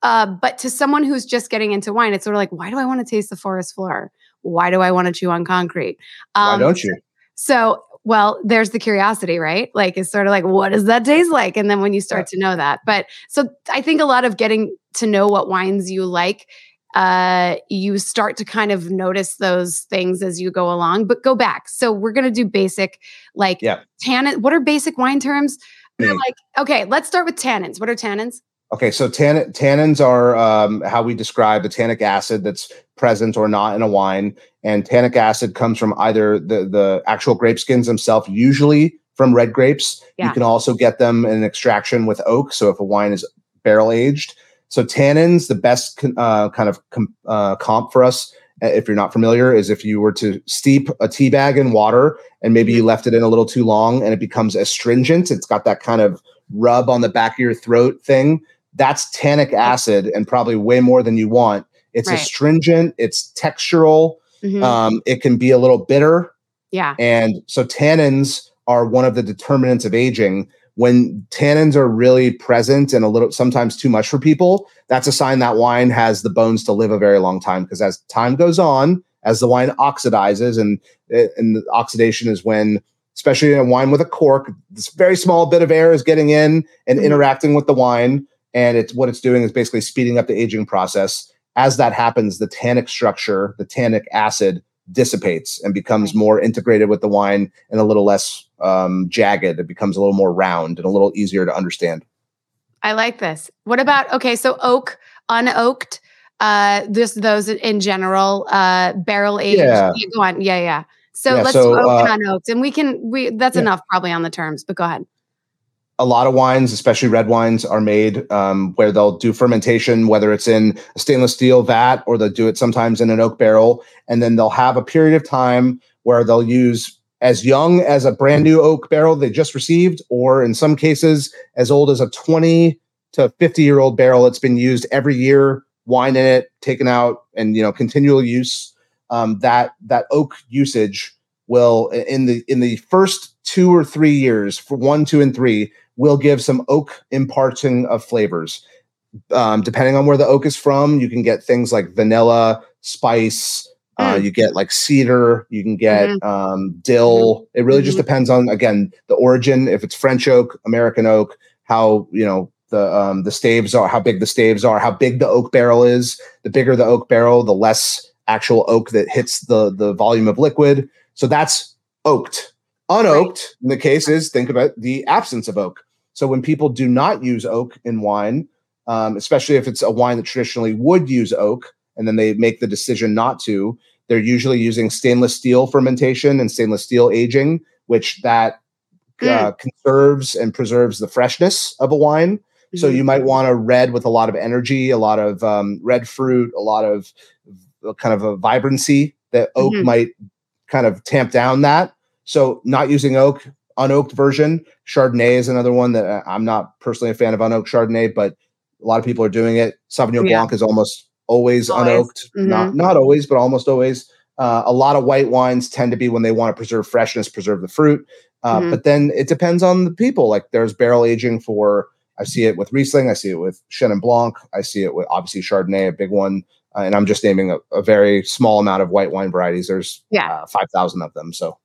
uh but to someone who's just getting into wine it's sort of like why do i want to taste the forest floor why do i want to chew on concrete
Why
Um,
don't you?
so, well, there's the curiosity, right? Like, it's sort of like, what does that taste like? And then when you start to know that, but so I think a lot of getting to know what wines you like, uh, you start to kind of notice those things as you go along. But go back. So we're gonna do basic, like
Yeah.
tannin. What are basic wine terms? They're like, okay, let's start with tannins. What are tannins?
Okay, so tannin, tannins are um, how we describe the tannic acid that's present or not in a wine, and tannic acid comes from either the the actual grape skins themselves, usually from red grapes.
Yeah.
You can also get them in extraction with oak. So if a wine is barrel aged, so tannins, the best uh, kind of com- uh, comp for us, uh, if you're not familiar, is if you were to steep a tea bag in water and maybe you left it in a little too long and it becomes astringent. It's got that kind of rub on the back of your throat thing that's tannic acid and probably way more than you want. It's
Right.
astringent, it's textural,
Mhm.
um, it can be a little bitter.
yeah.
And so tannins are one of the determinants of aging. When tannins are really present and a little sometimes too much for people, that's a sign that wine has the bones to live a very long time. Because as time goes on, as the wine oxidizes, and and the oxidation is when, especially in a wine with a cork, this very small bit of air is getting in and
Mhm.
interacting with the wine, and it's what it's doing is basically speeding up the aging process. As that happens, the tannic structure, the tannic acid dissipates and becomes more integrated with the wine and a little less um, jagged. It becomes a little more round and a little easier to understand.
I like this. What about okay? So oak, unoaked, uh, this those in general, uh, barrel aged.
Yeah.
Go on. Yeah, yeah. So
Yeah,
let's
so,
do oak
uh,
and unoaked, and we can we that's
Yeah.
enough probably on the terms. But go ahead.
A lot of wines, especially red wines, are made um, where they'll do fermentation, whether it's in a stainless steel vat or they'll do it sometimes in an oak barrel. And then they'll have a period of time where they'll use as young as a brand new oak barrel they just received, or in some cases, as old as a 20 to 50 year old barrel that's been used every year, wine in it, taken out, and you know, continual use. Um, that that oak usage will in the in the first two or three years, for one, two, and three, will give some oak imparting of flavors. Um, depending on where the oak is from, you can get things like vanilla, spice. Uh,
Mm.
you get like cedar. You can get um, dill. It really just
Mhm.
depends on again the origin. If it's French oak, American oak, how you know the um, the staves are, how big the staves are, how big the oak barrel is. The bigger the oak barrel, the less actual oak that hits the the volume of liquid. So that's oaked. Unoaked, in the case is think about the absence of oak. So when people do not use oak in wine, um, especially if it's a wine that traditionally would use oak, and then they make the decision not to, they're usually using stainless steel fermentation and stainless steel aging, which that uh, conserves and preserves the freshness of a wine. So
Mhm.
you might want a red with a lot of energy, a lot of um, red fruit, a lot of kind of a vibrancy that oak
Mhm.
might kind of tamp down that. So not using oak, unoaked version. Chardonnay is another one that uh, I'm not personally a fan of unoaked Chardonnay, but a lot of people are doing it. Sauvignon
Yeah.
Blanc is almost always,
Always.
unoaked, not not always, but almost always. Uh, a lot of white wines tend to be when they want to preserve freshness, preserve the fruit. Uh,
Mhm.
But then it depends on the people. Like there's barrel aging for. I see it with Riesling. I see it with Chenin Blanc. I see it with obviously Chardonnay, a big one. Uh, and I'm just naming a, a very small amount of white wine varieties. There's
Yeah.
uh, five thousand of them. So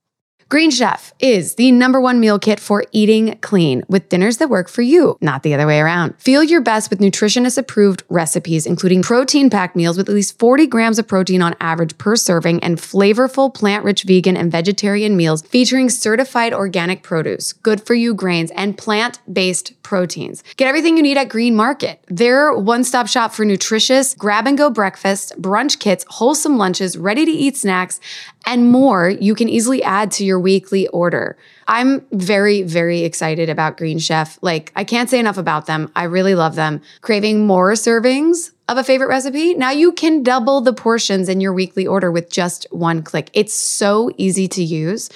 Green Chef is the number one meal kit for eating clean with dinners that work for you, not the other way around. Feel your best with nutritionist approved recipes, including protein packed meals with at least 40 grams of protein on average per serving and flavorful plant rich vegan and vegetarian meals featuring certified organic produce, good for you grains, and plant based proteins. Get everything you need at Green Market. Their one stop shop for nutritious grab and go breakfast, brunch kits, wholesome lunches, ready to eat snacks, and more you can easily add to your weekly order. I'm very, very excited about Green Chef. Like, I can't say enough about them. I really love them. Craving more servings of a favorite recipe? Now you can double the portions in your weekly order with just one click. It's so easy to use.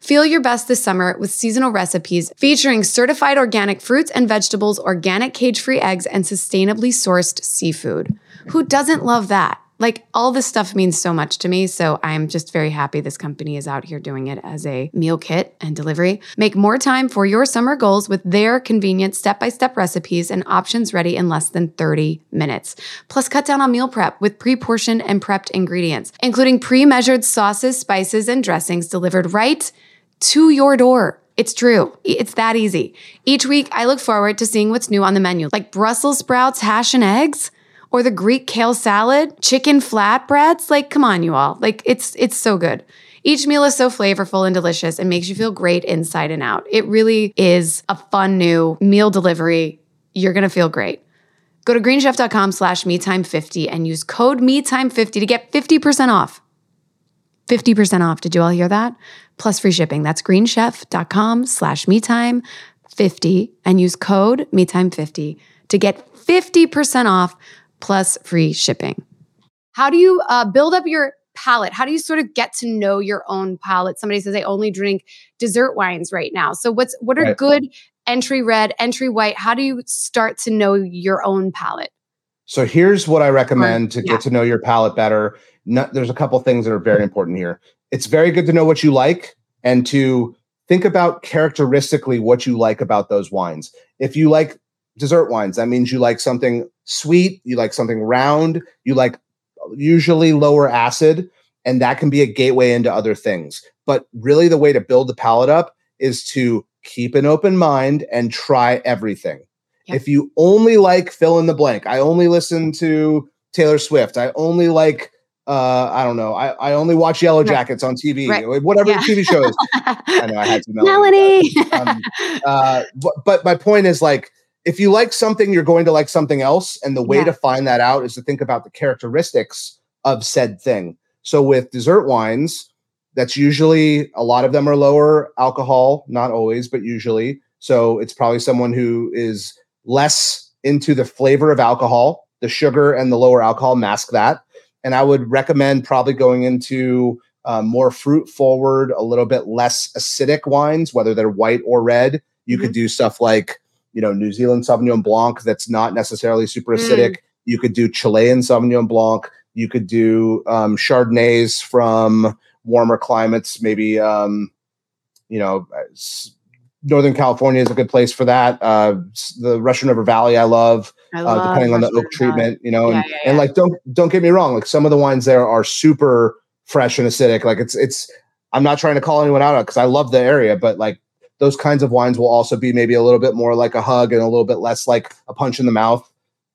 Feel your best this summer with seasonal recipes featuring certified organic fruits and vegetables, organic cage free eggs, and sustainably sourced seafood. Who doesn't love that? Like all this stuff means so much to me. So I'm just very happy this company is out here doing it as a meal kit and delivery. Make more time for your summer goals with their convenient step by step recipes and options ready in less than 30 minutes. Plus, cut down on meal prep with pre portioned and prepped ingredients, including pre measured sauces, spices, and dressings delivered right to your door. It's true. It's that easy. Each week, I look forward to seeing what's new on the menu, like Brussels sprouts, hash, and eggs or the Greek kale salad, chicken flatbreads. Like, come on, you all. Like, it's it's so good. Each meal is so flavorful and delicious and makes you feel great inside and out. It really is a fun new meal delivery. You're gonna feel great. Go to greenchef.com slash metime50 and use code metime50 to get 50% off. 50% off. Did you all hear that? Plus free shipping. That's greenchef.com slash metime50 and use code metime50 to get 50% off plus free shipping. How do you uh, build up your palate? How do you sort of get to know your own palate? Somebody says I only drink dessert wines right now. So what's what are
Right.
good entry red, entry white? How do you start to know your own palate?
So here's what I recommend to
yeah.
get to know your palate better. No, there's a couple things that are very important here. It's very good to know what you like and to think about characteristically what you like about those wines. If you like dessert wines, that means you like something sweet, you like something round, you like usually lower acid, and that can be a gateway into other things. But really, the way to build the palate up is to keep an open mind and try everything.
Yep.
If you only like fill in the blank, I only listen to Taylor Swift, I only like uh I don't know, I, I only watch Yellow
Right.
Jackets on TV,
Right.
whatever
Yeah.
the TV show is. I know I had to
Melanie.
Um, uh, but, but my point is like if you like something you're going to like something else. And the way
Yeah.
to find that out is to think about the characteristics of said thing. So with dessert wines that's usually a lot of them are lower alcohol not always but usually. So it's probably someone who is less into the flavor of alcohol. The sugar and the lower alcohol mask that. And i would recommend probably going into um, more fruit forward, a little bit less acidic wines, whether they're white or red. You could do stuff like, you know, New Zealand Sauvignon Blanc that's not necessarily super
Mm.
acidic. You could do Chilean Sauvignon Blanc. You could do um, Chardonnays from warmer climates, maybe, um, you know, Northern California is a good place for that. Uh, the Russian River Valley, I love
I
uh,
love
depending on the oak treatment, you know,
Yeah,
and,
yeah,
and like don't don't get me wrong, like some of the wines there are super fresh and acidic. Like it's it's I'm not trying to call anyone out because I love the area, but like those kinds of wines will also be maybe a little bit more like a hug and a little bit less like a punch in the mouth.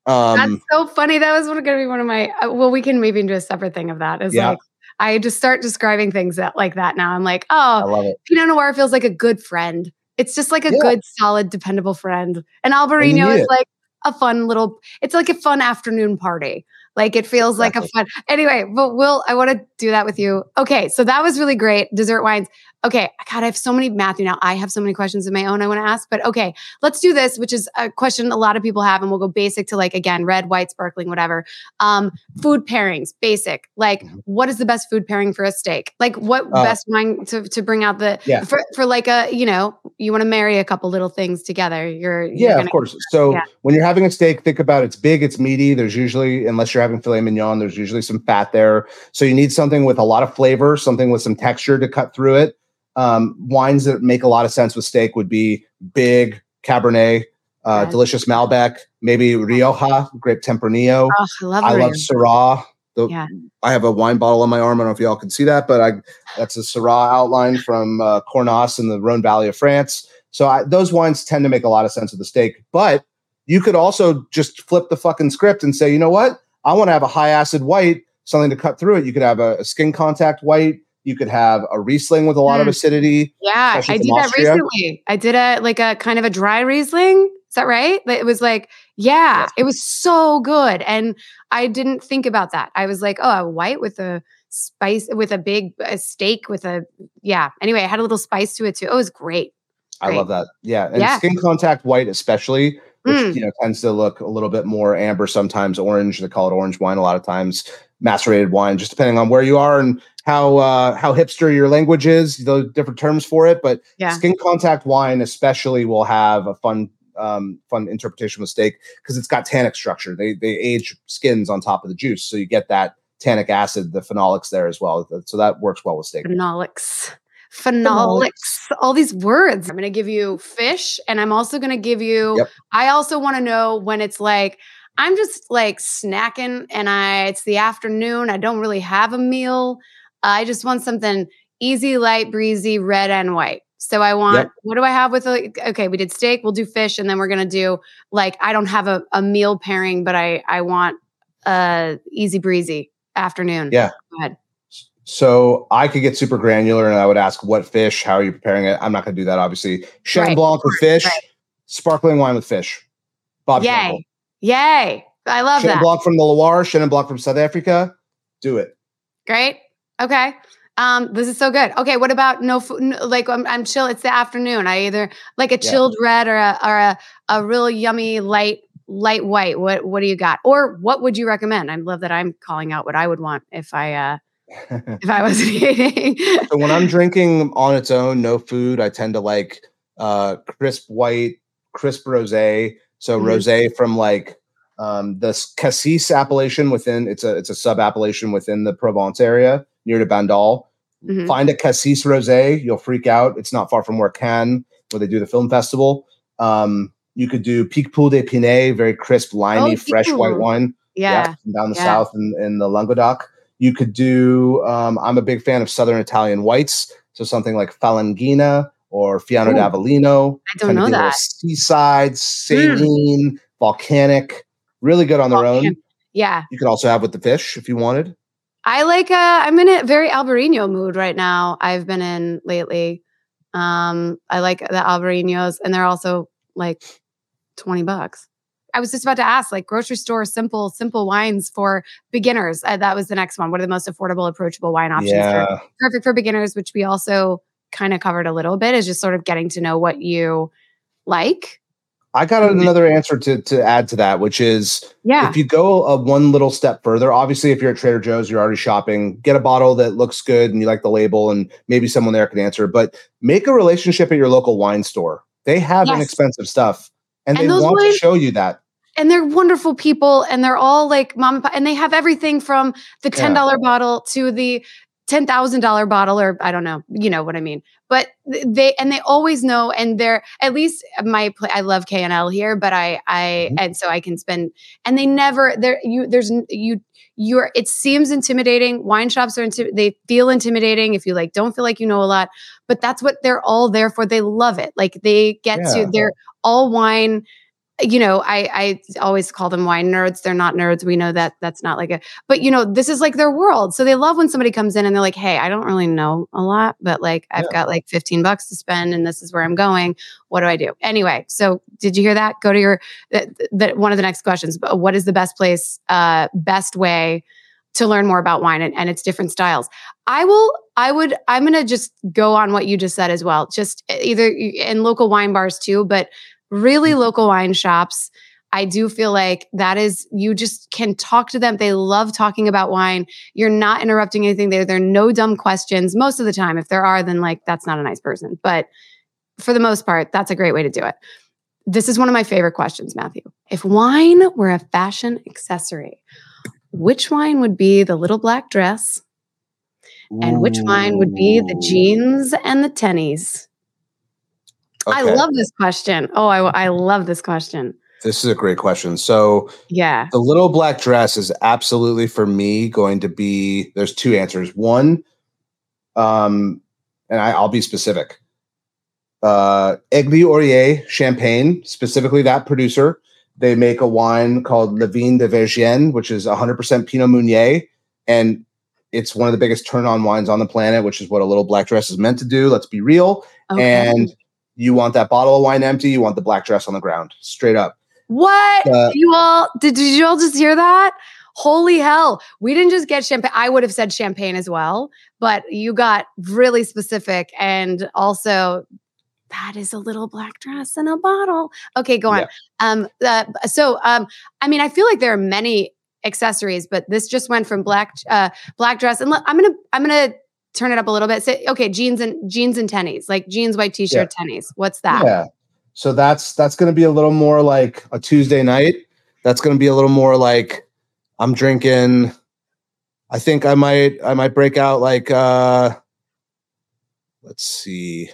Um
That's so funny. That was going to be one of my. uh, Well, we can maybe do a separate thing of that. Is
Yeah.
like I just start describing things that like that now. I'm like, oh. Pinot Noir feels like a good friend. It's just like a
Yeah.
good, solid, dependable friend. And Albarino is
it.
like a fun little. It's like a fun afternoon party. Like it feels like a fun. Anyway, but Will, I want to do that with you. Okay, so that was really great. Dessert wines. Okay, God, I have so many, Matthew. Now I have so many questions of my own I want to ask, but okay, let's do this, which is a question a lot of people have, and we'll go basic to like again, red, white, sparkling, whatever. Um, food pairings, basic. Like,
Mhm.
what is the best food pairing for a steak? Like, what
Uh,
best wine to to bring out the
Yeah.
for for like a you know you want to marry a couple little things together. You're, you're
Yeah,
gonna-
of course. So
yeah.
when you're having a steak, think about it's big, it's meaty. There's usually, unless you're having filet mignon, there's usually some fat there. So you need something with a lot of flavor, something with some texture to cut through it. Um, wines that make a lot of sense with steak would be big Cabernet, uh,
Yes.
delicious Malbec, maybe Rioja, grape Tempranillo.
Oh, I love.
I love. Syrah. The,
Yeah.
I have a wine bottle on my arm. I don't know if y'all can see that, but I that's a Syrah outline from uh, Cornas in the Rhone Valley of France. So I, those wines tend to make a lot of sense with the steak. But you could also just flip the fucking script and say, you know what? I want to have a high acid white, something to cut through it. You could have a, a skin contact white. You could have a Riesling with a lot of
Mm.
acidity.
Yeah, I did that
Austria.
recently. I did a like a kind of a dry Riesling. Is that right? It was like, yeah,
Yes.
it was so good, and I didn't think about that. I was like, oh, a white with a spice with a big a steak with a yeah. Anyway, I had a little spice to it too. It was great.
I love that. Yeah, and
Yeah.
skin contact white especially, which
Mm.
you know tends to look a little bit more amber sometimes, orange. They call it orange wine a lot of times, macerated wine, just depending on where you are and how uh, how hipster your language is. The different terms for it, but
Yeah.
skin contact wine especially will have a fun um, fun interpretation mistake because it's got tannic structure. They they age skins on top of the juice, so you get that tannic acid, the phenolics there as well. So that works well with steak.
Phenolics. Phenolics. All these words. I'm going to give you fish and I'm also going to give you
Yep.
I also want to know when it's like I'm just like snacking and I it's the afternoon, I don't really have a meal. I just want something easy, light, breezy, red and white. So I want
Yep.
what do I have with like okay, we did steak, we'll do fish and then we're going to do like I don't have a, a meal pairing, but I I want uh easy breezy afternoon.
Yeah.
Go ahead.
So I could get super granular and I would ask what fish, how are you preparing it? I'm not going to do that, obviously. Chenin
Right,
Blanc with fish,
right.
sparkling wine with fish. Bob
Yay.
Campbell.
Yay. I love
Chenin
that.
Blanc from the Loire, Chenin Blanc from South Africa. Do it.
Great. Okay. Um, this is so good. Okay, what about no food? Like I'm, I'm chill. It's the afternoon. I either like a
Yeah.
chilled red or a or a, a real yummy light light white. What what do you got? Or what would you recommend? I love that I'm calling out what I would want if I uh if I was eating.
so when I'm drinking on its own, no food, I tend to like uh crisp white, crisp rosé. So
Mhm.
rosé from like um the Cassis appellation within it's a it's a sub appellation within the Provence area near to Bandol.
Mhm.
Find a Cassis rosé, you'll freak out. It's not far from where Cannes, where they do the film festival. Um, you could do Picpoul de Pinet, very crisp, limey,
Oh,
fresh white wine.
yeah.
from down the
yeah.
south in, in the Languedoc. You could do. Um, I'm a big fan of Southern Italian whites, so something like Falanghina or Fiano d'Avellino.
I don't know
be a little
that.
Seaside, saline, volcanic, really good on their own.
Yeah.
You could also have with the fish if you wanted.
I like uh I'm in a very Albarino mood right now. I've been in lately. Um I like the Albarinos and they're also like 20 bucks. I was just about to ask like grocery store simple simple wines for beginners. Uh, that was the next one. What are the most affordable approachable wine options for
Yeah,
perfect for beginners which we also kind of covered a little bit is just sort of getting to know what you like.
I got another answer to to add to that, which is
Yeah.
if you go a one little step further, obviously, if you're at Trader Joe's, you're already shopping, get a bottle that looks good and you like the label, and maybe someone there can answer. But make a relationship at your local wine store. They have
Yes.
inexpensive stuff, and,
And
they want
wine-
to show you that.
And they're wonderful people and they're all like mom and pop and they have everything from the $10 bottle to the $10,000 bottle or I don't know, you know what I mean. But they and they always know and they're at least my I love K&L here, but I I
Mhm.
and so I can spend and they never there you there's you you're it seems intimidating wine shops are inti- they feel intimidating if you like don't feel like you know a lot but that's what they're all there for they love it like they get
Yeah.
to they're all wine you know, I I always call them wine nerds. They're not nerds. We know that that's not like a but you know, this is like their world. So they love when somebody comes in and they're like, "Hey, I don't really know a lot, but like I've got like 15 bucks to spend and this is where I'm going. What do I do?" Anyway, so did you hear that? Go to your that one of the next questions. But what is the best place uh best way to learn more about wine and, and its different styles? I will I would I'm going to just go on what you just said as well. Just either in local wine bars too, but really mm. local wine shops. I do feel like that is you just can talk to them. They love talking about wine. You're not interrupting anything there. There are no dumb questions most of the time. If there are, then like that's not a nice person. But for the most part, that's a great way to do it. This is one of my favorite questions, Matthew. If wine were a fashion accessory, which wine would be the little black dress and which wine would be the jeans and the tennies? I love this question. Oh, I, I love this question.
This is a great question. So
Yeah.
the little black dress is absolutely for me going to be. There's two answers. One, um, and I, I'll be specific. Uh, Egly-Ouriet Champagne, specifically that producer. They make a wine called Les Vignes de Vrigny, which is 100% Pinot Meunier, and it's one of the biggest turn-on wines on the planet, which is what a little black dress is meant to do. Let's be real.
Okay.
And you want that bottle of wine empty, you want the black dress on the ground, straight up.
what
uh,
you all did, did you all just hear that? Holy hell. We didn't just get champagne. I would have said champagne as well, but you got really specific and also that is a little black dress and a bottle. Okay, go on.
Yeah.
Um uh, so um I mean I feel like there are many accessories, but this just went from black uh black dress and look, I'm to I'm to turn it up a little bit. Say okay, jeans and jeans and tennies. Like jeans white t-shirt tennies. What's that?
Yeah. So that's that's going to be a little more like a Tuesday night. That's going to be a little more like I'm drinking. I think I might I might break out like uh let's see.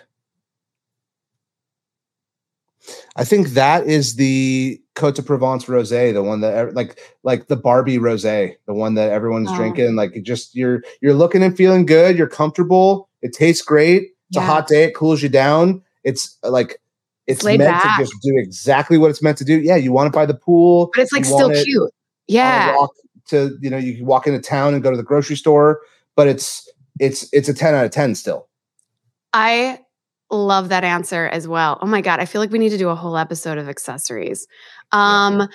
I think that is the Cote de Provence rosé, the one that like like the Barbie rosé, the one that everyone's
Oh.
drinking. Like just you're you're looking and feeling good. You're comfortable. It tastes great. It's a hot day. It cools you down. It's uh, like it's
laid
meant
back.
to just do exactly what it's meant to do. Yeah, you want it by the pool.
But it's like still
it
cute. Yeah.
walk to you know you can walk into town and go to the grocery store, but it's it's it's a ten out of ten still.
I love that answer as well. Oh my god, I feel like we need to do a whole episode of accessories. Um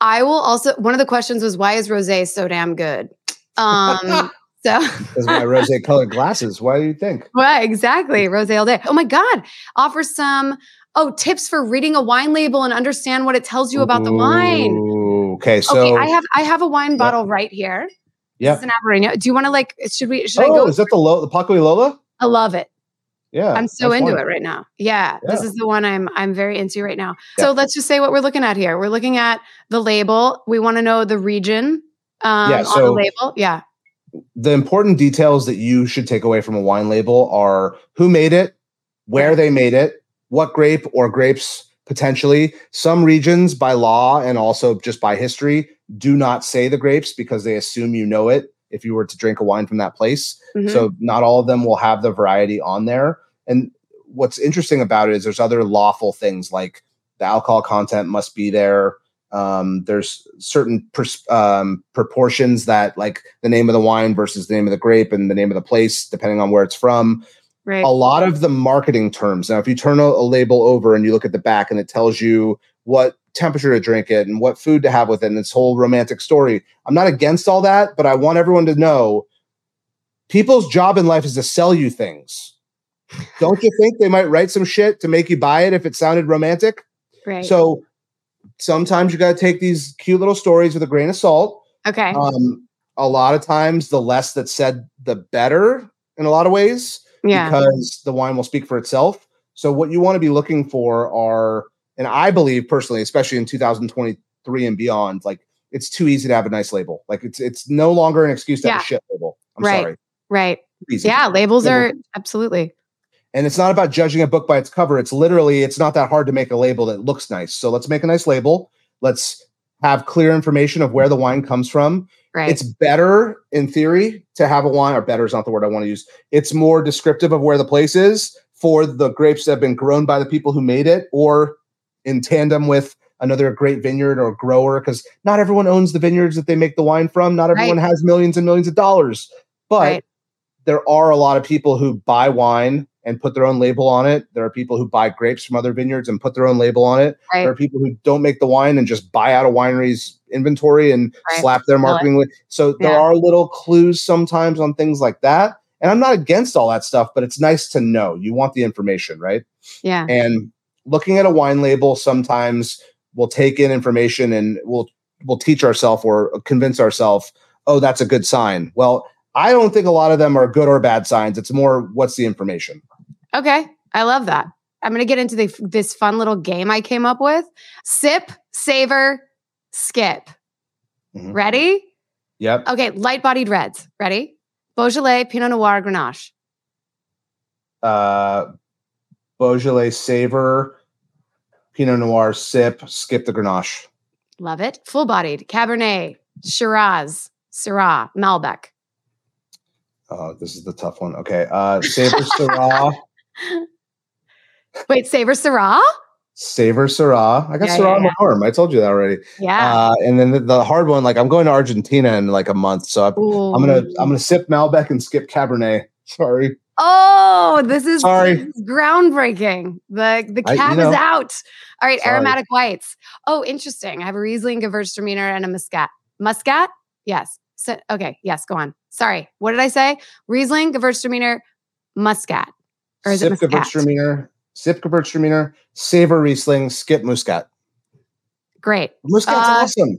I will also one of the questions was why is rosé so damn good? Um so
Because my rose colored glasses. Why do you think?
well, exactly, rosé all day. Oh my god, offer some oh tips for reading a wine label and understand what it tells you about the wine.
Ooh, Okay, so
okay, I have I have a wine bottle right here.
yeah.
This is an Albarino. Do you want to like should we should I
Oh,
go?
is that the low the Paco Lola?
I love it.
Yeah,
I'm so into it right now. Yeah, this is the one I'm I'm very into right now.
Yeah.
So let's just say what we're looking at here. We're looking at the label. We want to know the region um,
Yeah,
on the label. Yeah.
the important details that you should take away from a wine label are who made it, where they made it, what grape or grapes potentially. Some regions by law and also just by history do not say the grapes because they assume you know it if you were to drink a wine from that place.
Mhm.
So not all of them will have the variety on there. And what's interesting about it is there's other lawful things like the alcohol content must be there. Um, there's certain pers- um, proportions that like the name of the wine versus the name of the grape and the name of the place, depending on where it's from.
right.
A lot of the marketing terms. Now, if you turn a, a label over and you look at the back and it tells you what temperature to drink it and what food to have with it and this whole romantic story, I'm not against all that, but I want everyone to know people's job in life is to sell you things. Don't you think they might write some shit to make you buy it if it sounded romantic?
right.
So sometimes you got to take these cute little stories with a grain of salt.
okay.
Um, a lot of times, the less that's said, the better in a lot of ways
yeah.
because the wine will speak for itself. So, what you want to be looking for are, and I believe personally, especially in 2023 and beyond, like it's too easy to have a nice label. Like it's it's no longer an excuse to have a shit label. I'm
Right.
sorry.
right.
Easy.
Yeah. Labels
Label-
are absolutely.
And it's not about judging a book by its cover. It's literally, it's not that hard to make a label that looks nice. So let's make a nice label. Let's have clear information of where the wine comes from.
Right.
It's better in theory to have a wine, or better is not the word I want to use. It's more descriptive of where the place is for the grapes that have been grown by the people who made it, or in tandem with another great vineyard or grower because not everyone owns the vineyards that they make the wine from. Not everyone
Right.
has millions and millions of dollars, but
Right.
there are a lot of people who buy wine and put their own label on it. There are people who buy grapes from other vineyards and put their own label on it.
Right.
There are people who don't make the wine and just buy out a winery's inventory and
Right.
slap their marketing. Li- so there are little clues sometimes on things like that. And I'm not against all that stuff, but it's nice to know. You want the information, right?
Yeah.
And looking at a wine label sometimes we'll take in information and we'll we'll teach ourselves or convince ourselves, oh, that's a good sign. Well, I don't think a lot of them are good or bad signs. It's more what's the information.
Okay. I love that. I'm going to get into the, this fun little game I came up with. Sip, savor, skip.
Mhm.
Ready?
Yep.
Okay. Light bodied reds. Ready? Beaujolais, Pinot Noir, Grenache.
Uh Beaujolais savor, Pinot Noir sip, skip the Grenache.
Love it. Full bodied Cabernet, Shiraz, Syrah, Malbec.
Oh, this is the tough one. Okay. Uh savor Syrah.
Wait, savor Syrah?
Savor Syrah. I got
Yeah,
Syrah
yeah,
on my arm. I told you that already.
Yeah.
Uh, and then the, the hard one, like I'm going to Argentina in like a month, so I, I'm gonna I'm gonna sip Malbec and skip Cabernet. Sorry.
Oh, this is,
Sorry.
this is groundbreaking. The the
I- you know.
is out. All right,
Sorry.
aromatic whites. Oh, interesting. I have a Riesling, a Gewürztraminer, and a Muscat. Muscat? Yes. So, okay. Yes. Go on. Sorry. What did I say? Riesling, Gewürztraminer, Muscat. Or is it
sip
Muscat?
Gewürztraminer, sip Gewürztraminer, savor Riesling, skip Muscat.
Great.
Muscat's
Uh,
awesome.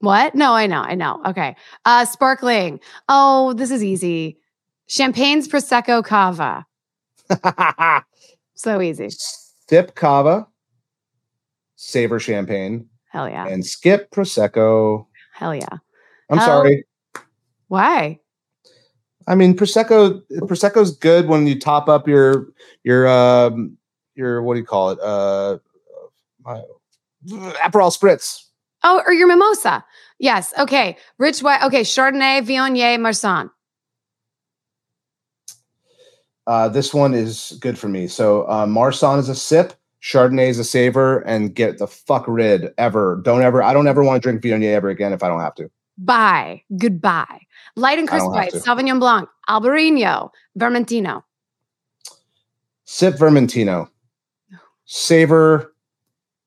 What? No, I know. I know. Okay. Uh sparkling. Oh, this is easy. Champagne's Prosecco Cava. So easy.
sip Cava, savor Champagne,
Hell yeah.
and skip Prosecco.
Hell yeah.
I'm
Hell-
sorry.
Why?
I mean Prosecco. Prosecco's good when you top up your your um your what do you call it? Uh, uh Aperol spritz.
Oh, or your mimosa. Yes. Okay. Rich white. Okay. Chardonnay, Viognier, Marsanne.
Uh, this one is good for me. So uh, Marsanne is a sip, Chardonnay is a savor, and get the fuck rid ever. Don't ever. I don't ever want to drink Viognier ever again if I don't have to.
Bye. Goodbye. Light and crisp white. Sauvignon Blanc, Albarino, Vermentino.
Sip Vermentino, savor.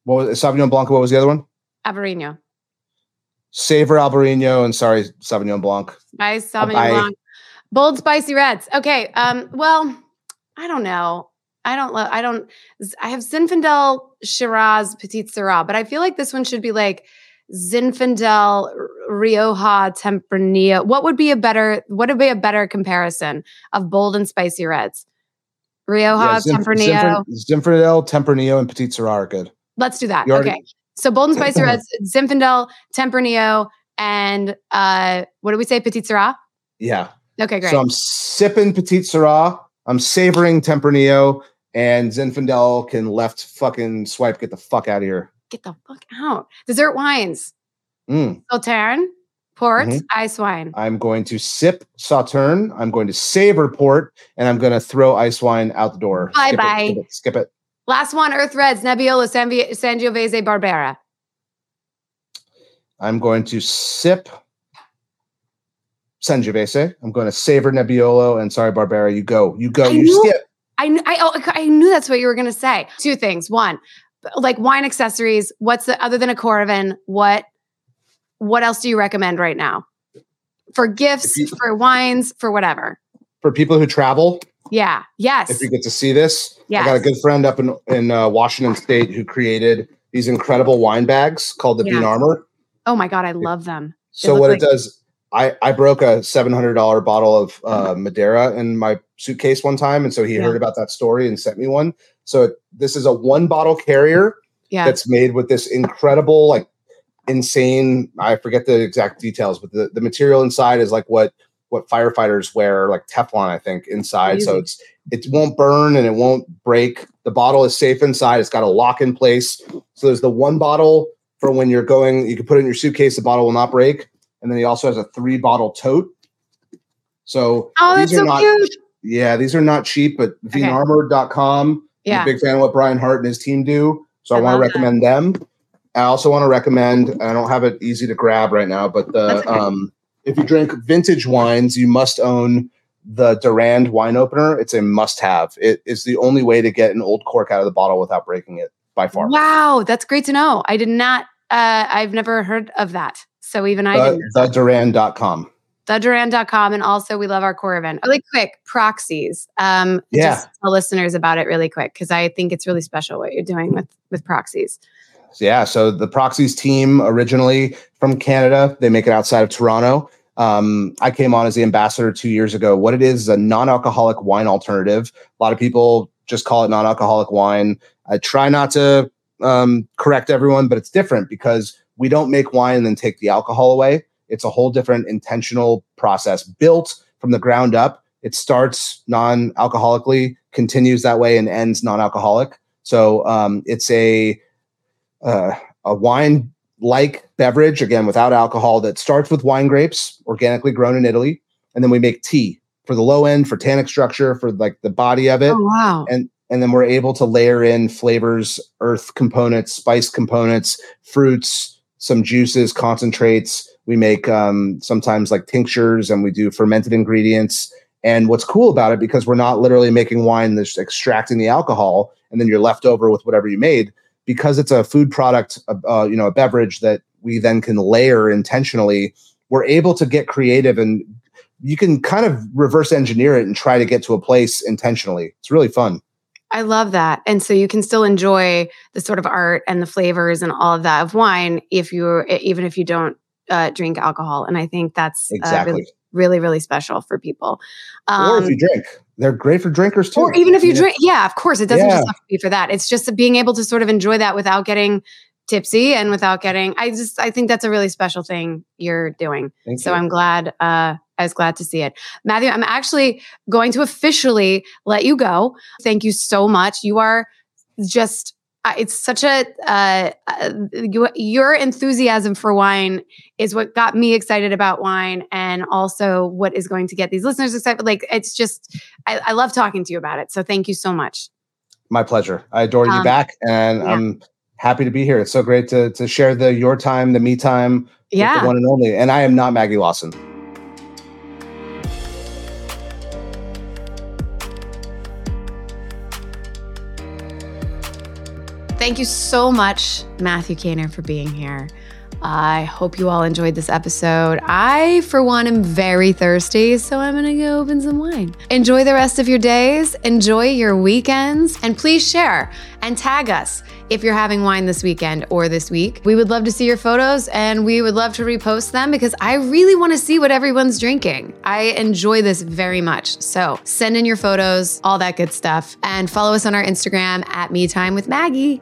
What was Sauvignon Blanc? What was the other one?
Albarino.
Savor Albarino, and sorry Sauvignon Blanc.
Spice, Sauvignon
Bye.
Blanc. Bold, spicy reds. Okay. Um, well, I don't know. I don't love, I don't, I have Zinfandel, Shiraz, Petite Sirah, but I feel like this one should be like Zinfandel, Rioja, Tempranillo. What would be a better, what would be a better comparison of bold and spicy reds? Rioja,
Yeah,
Tempranillo.
Zinfandel, Tempranillo, and Petite Sirah are good.
Let's do that.
You already-
okay. So bold and spicy reds, Zinfandel, Tempranillo, and uh, what do we say? Petite Sirah?
Yeah.
Okay, great.
So I'm sipping Petite Sirah. I'm savoring Tempranillo, and Zinfandel can left fucking swipe. Get the fuck out of here.
Get the fuck out. Dessert wines.
Mm.
Sauterne, port,
Mhm.
ice wine.
I'm going to sip Sauterne. I'm going to savor port, and I'm going to throw ice wine out the door.
Bye
Skip it,
bye.
skip it, skip it.
Last one, Earth Reds, Nebbiolo, Sanvi- Sangiovese, Barbera.
I'm going to sip Sangiovese. I'm going to savor Nebbiolo, and sorry, Barbera, you go. You go.
I
you
knew-
skip.
I, I, oh, I knew that's what you were going to say. Two things. One, like wine accessories. What's the, other than a Coravin, what, what else do you recommend right now? For gifts,
you-
for wines, for whatever.
For people who travel,
Yeah. Yes.
if you get to see this, I got a good friend up in in uh, Washington State who created these incredible wine bags called the VinArmor.
oh my God. I love them.
So what
like-
it does, I I broke a seven hundred dollar bottle of uh, Madeira in my suitcase one time, and so he
Yeah.
heard about that story and sent me one. So this is a one bottle carrier
Yeah.
that's made with this incredible, like insane. I forget the exact details, but the, the material inside is like what what firefighters wear, like Teflon, I think, inside. So it's it won't burn and it won't break. The bottle is safe inside. It's got a lock in place. So there's the one bottle for when you're going. You can put it in your suitcase. The bottle will not break. And then he also has a three bottle tote. So
oh, that's
these are
so
not
cute.
yeah, these are not cheap, but
Okay.
vinarmor.com. I'm
Yeah.
a big fan of what Brian Hart and his team do. So I,
I
want to
love that.
recommend them. I also want to recommend. I don't have it easy to grab right now, but the
okay.
um, if you drink vintage wines, you must own the Durand wine opener. It's a must-have. It is the only way to get an old cork out of the bottle without breaking it by far.
Wow, that's great to know. I did not. Uh, I've never heard of that. So even I
The,
didn't.
the Durand.com.
thedurand.com and also we love our Coravin really quick proxies um
Yeah.
just tell listeners about it really quick because i think it's really special what you're doing with with proxies
Yeah, so the Proxies team originally from Canada, they make it outside of Toronto. Um, I came on as the ambassador two years ago. What it is is a non-alcoholic wine alternative. A lot of people just call it non-alcoholic wine. I try not to um, correct everyone, but it's different because we don't make wine and then take the alcohol away. It's a whole different intentional process built from the ground up. It starts non-alcoholically, continues that way, and ends non-alcoholic. So um, it's a uh, a wine like beverage again without alcohol that starts with wine grapes organically grown in Italy and then we make tea for the low end for tannic structure for like the body of it
oh wow
and and then we're able to layer in flavors earth components spice components fruits some juices concentrates we make um, sometimes like tinctures and we do fermented ingredients. And what's cool about it because we're not literally making wine that's extracting the alcohol and then you're left over with whatever you made because it's a food product uh, you know a beverage that we then can layer intentionally we're able to get creative and you can kind of reverse engineer it and try to get to a place intentionally. It's really fun.
I love that. And so you can still enjoy the sort of art and the flavors and all of that of wine if you're even if you don't uh, drink alcohol and i think that's uh,
exactly.
really, really really special for people.
Or if
Um,
you drink. They're great for drinkers too.
or even if you drink yeah of course it doesn't
Yeah.
just have to be for that. It's just being able to sort of enjoy that without getting tipsy and without getting i just i think that's a really special thing you're doing.
Thank
so
you.
i'm glad uh i was glad to see it. Matthew i'm actually going to officially let you go. Thank you so much. You are just uh, it's such a uh, uh, your enthusiasm for wine is what got me excited about wine and also what is going to get these listeners excited. Like it's just I, I love talking to you about it. So thank you so much.
My pleasure. I adore you
Um,
back and
yeah.
i'm happy to be here. It's so great to to share the your time the me time with the
yeah.
one and only. And i am not maggie lawson
Thank you so much, Matthew Kaner, for being here. I hope you all enjoyed this episode. I, for one, am very thirsty, so I'm gonna go open some wine. Enjoy the rest of your days, enjoy your weekends, and please share and tag us if you're having wine this weekend or this week. We would love to see your photos and we would love to repost them because I really wanna see what everyone's drinking. I enjoy this very much. So send in your photos, all that good stuff, and follow us on our Instagram at Me Time with Maggie.